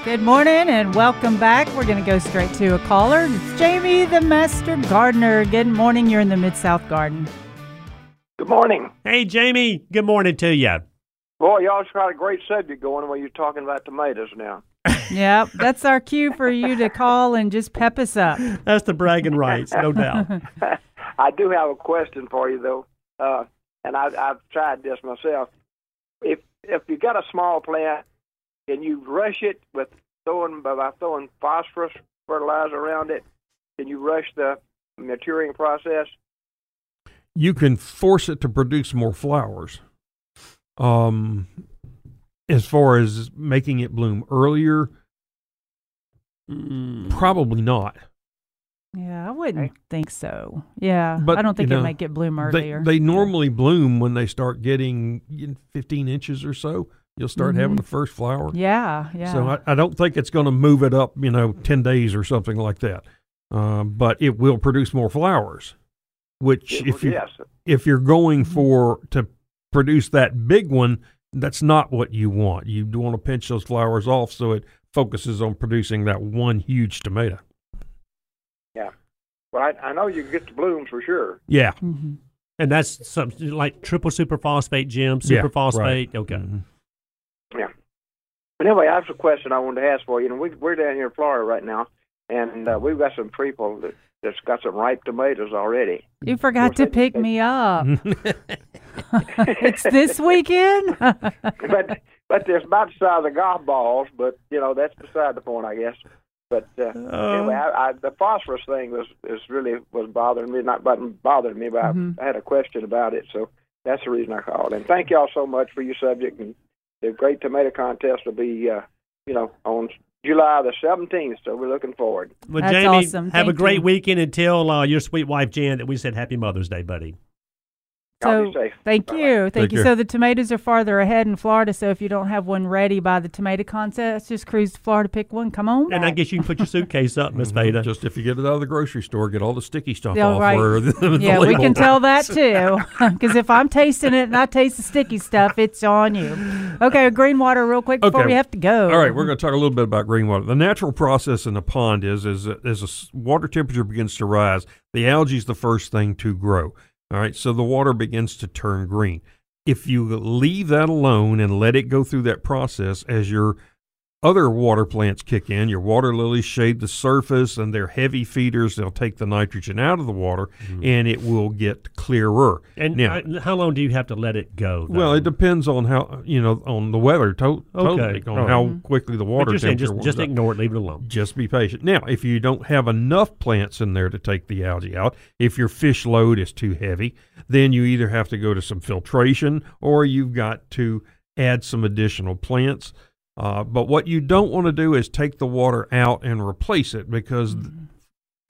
Good morning and welcome back. We're going to go straight to a caller. It's Jamie, the master gardener. Good morning. You're in the Mid South Garden. Good morning. Hey, Jamie. Good morning to you. Boy, y'all just got a great subject going when you're talking about tomatoes now. Yep, that's our cue for you to call and just pep us up. That's the bragging rights, no doubt. I do have a question for you though, uh, and I, I've tried this myself. If if you got a small plant, can you rush it with throwing by throwing phosphorus fertilizer around it? Can you rush the maturing process? You can force it to produce more flowers. Um, as far as making it bloom earlier, probably not. Yeah, I wouldn't think so. Yeah, But, I don't think you it'd know, make it bloom earlier. they normally bloom when they start getting 15 inches or so. You'll start having the first flower. yeah, Mm-hmm. yeah. So I, I don't think it's going to move it up, you know, 10 days or something like that. Um, but it will produce more flowers, which It- if you yes, if you're going Mm-hmm. for to produce that big one, that's not what you want. You want to pinch those flowers off so it focuses on producing that one huge tomato. yeah. Well, I, I know you can get the blooms for sure. Yeah. Mhm. And that's something like triple superphosphate, Jim. Yeah, Superphosphate. right. Okay. Mhm. Yeah. But anyway, I have a question I wanted to ask for you. know, we, we're down here in Florida right now, and uh, we've got some people that, that's got some ripe tomatoes already. you forgot to they- pick they- me up. it's this weekend. but but they're about the size of golf balls. But you know that's beside the point, I guess. But uh, anyway, I, I, the phosphorus thing was is really was bothering me. Not but bothering me, but Mhm. I, I had a question about it. So that's the reason I called. And thank y'all so much for your subject. And the Great Tomato Contest will be, uh, you know, on July the seventeenth. So we're looking forward. Well, That's Jamie, awesome. have a great you. weekend and tell uh, your sweet wife Jan that we said Happy Mother's Day, buddy. Y'all be So safe. thank Bye-bye. you, thank Take you. care. So the tomatoes are farther ahead in Florida. So if you don't have one ready by the tomato contest, just cruise to Florida, pick one. Come on. And I back. guess you can put your suitcase up, Miss Veda. Mm-hmm. Just if you get it out of the grocery store, get all the sticky stuff Yeah, off right. where the, the yeah, we label can tell that too. Because if I'm tasting it and I taste the sticky stuff, it's on you. Okay, green water, real quick before Okay. we have to go. All right, we're going to talk a little bit about green water. The natural process in a pond is is as a s- water temperature begins to rise, the algae is the first thing to grow. All right, so the water begins to turn green. If you leave that alone and let it go through that process as your other water plants kick in, your water lilies shade the surface and they're heavy feeders. They'll take the nitrogen out of the water and it will get clearer. And Now- uh, how long do you have to let it go? Well, it depends on how you know on the weather. To- Okay. totally on All right. how quickly the water you're saying temperature just, just ignore it, leave it alone. Just be patient. Now, if you don't have enough plants in there to take the algae out, if your fish load is too heavy, then you either have to go to some filtration or you've got to add some additional plants. Uh, but what you don't want to do is take the water out and replace it because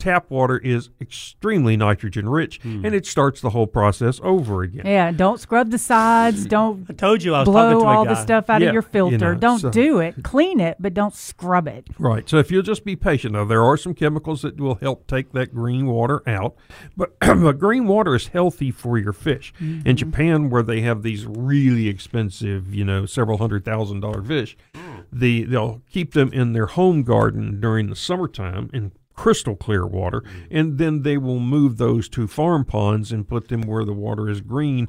tap water is extremely nitrogen rich, Hmm. and it starts the whole process over again. Yeah, don't scrub the sides. Don't I told you I was talking blow to a all the stuff out Yeah, of your you filter. know, don't so- do it. Clean it, but don't scrub it. Right. So if you'll just be patient, now there are some chemicals that will help take that green water out, but but green water is healthy for your fish. In Japan, where they have these really expensive, you know, several hundred thousand dollar fish, the they'll keep them in their home garden during the summertime in crystal clear water, and then they will move those to farm ponds and put them where the water is green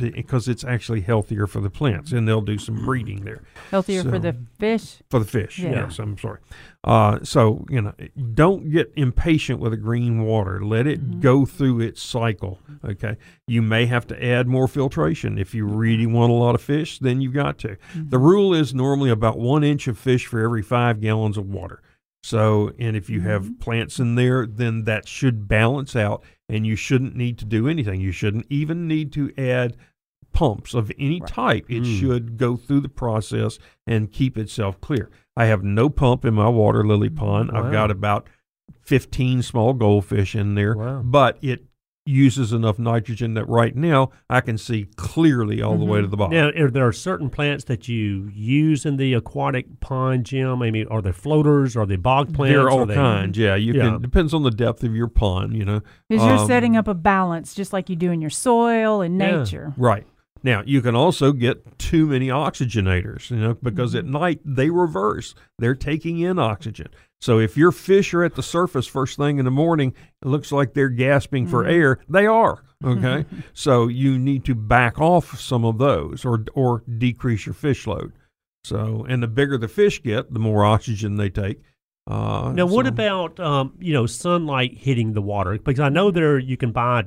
because it's actually healthier for the plants, and they'll do some breeding there Healthier for the fish. for the fish. Yeah. Yes, I'm sorry. Uh, so you know, don't get impatient with the green water. Let it Mm-hmm. go through its cycle. Okay, you may have to add more filtration if you really want a lot of fish. Then you've got to. Mm-hmm. The rule is normally about one inch of fish for every five gallons of water. So, and if you Mm-hmm. have plants in there, then that should balance out, and you shouldn't need to do anything. You shouldn't even need to add pumps of any type. It Mm. should go through the process and keep itself clear. I have no pump in my water lily pond. Wow. I've got about 15 small goldfish in there, Wow. but it uses enough nitrogen that right now I can see clearly all the way to the bottom. Now, there are there certain plants that you use in the aquatic pond, Jim? I mean, are they floaters? Are they bog plants? there are all they- kinds. Yeah, you Yeah. can depends on the depth of your pond, you know. Because you're Um, setting up a balance, just like you do in your soil and Yeah. nature. Right. Now, you can also get too many oxygenators, you know, because Mm-hmm. at night they reverse. They're taking in oxygen. So if your fish are at the surface first thing in the morning, it looks like they're gasping for Mm-hmm. air. They are. Okay. so you need to back off some of those or or decrease your fish load. So and the bigger the fish get, the more oxygen they take. Uh, Now, what so- about um, you know sunlight hitting the water? Because I know there you can buy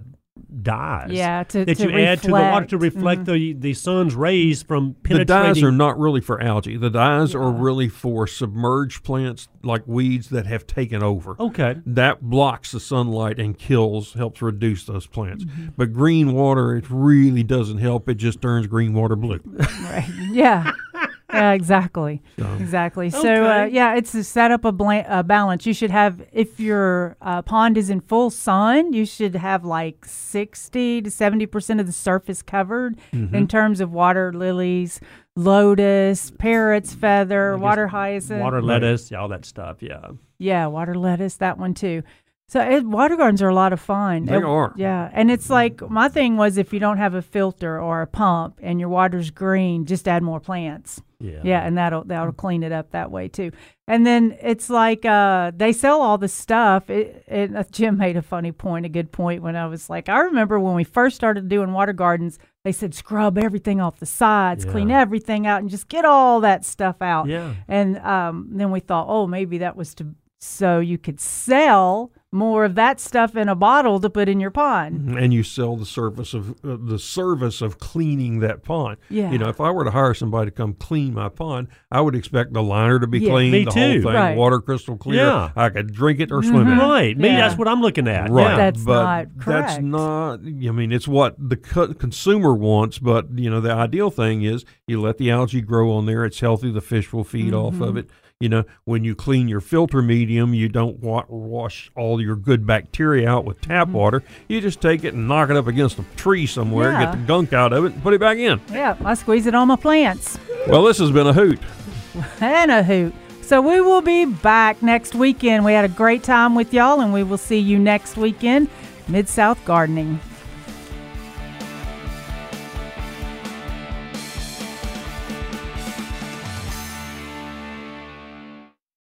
dyes. Yeah, to, that to you add to the water to reflect. reflect the the sun's rays from penetrating. the dyes are not really for algae. The dyes are really for submerged plants like weeds that have taken over. okay. That blocks the sunlight and kills, helps reduce those plants. Mm-hmm. But green water, it really doesn't help. It just turns green water blue. Right. Yeah. Yeah, exactly. Exactly. So, uh, yeah, it's to set up a, blan- a balance. You should have, if your uh, pond is in full sun, you should have like 60 to 70% of the surface covered Mm-hmm. in terms of water lilies, lotus, parrot's feather, water hyacinth. Water lettuce, yeah, all that stuff. Yeah. Yeah, water lettuce, that one too. So it, water gardens are a lot of fun. They It- are. Yeah, and it's like my thing was if you don't have a filter or a pump and your water's green, just add more plants. Yeah. Yeah, and that'll that'll clean it up that way too. And then it's like uh, they sell all the stuff. It, it, uh, Jim made a funny point, a good point when I was like, I remember when we first started doing water gardens, they said scrub everything off the sides, clean everything out, and just get all that stuff out. Yeah. And um, then we thought, oh, maybe that was to so you could sell more of that stuff in a bottle to put in your pond. and you sell the service of uh, the service of cleaning that pond. Yeah. You know, if I were to hire somebody to come clean my pond, I would expect the liner to be Yeah. clean, the too. whole thing, Right. water crystal clear. Yeah. I could drink it or swim in it. Right. Me, yeah. that's what I'm looking at. Right, Yeah. That's but not that's not. I mean, it's what the co- consumer wants, but you know, the ideal thing is you let the algae grow on there. It's healthy. The fish will feed off Mm-hmm. of it. You know, when you clean your filter medium, you don't wa- wash all your good bacteria out with tap Mm-hmm. water. You just take it and knock it up against a tree somewhere, Yeah. get the gunk out of it, and put it back in. Yeah, I squeeze it on my plants. Well, this has been a hoot. and a hoot. So we will be back next weekend. We had a great time with y'all, and we will see you next weekend, Mid South Gardening.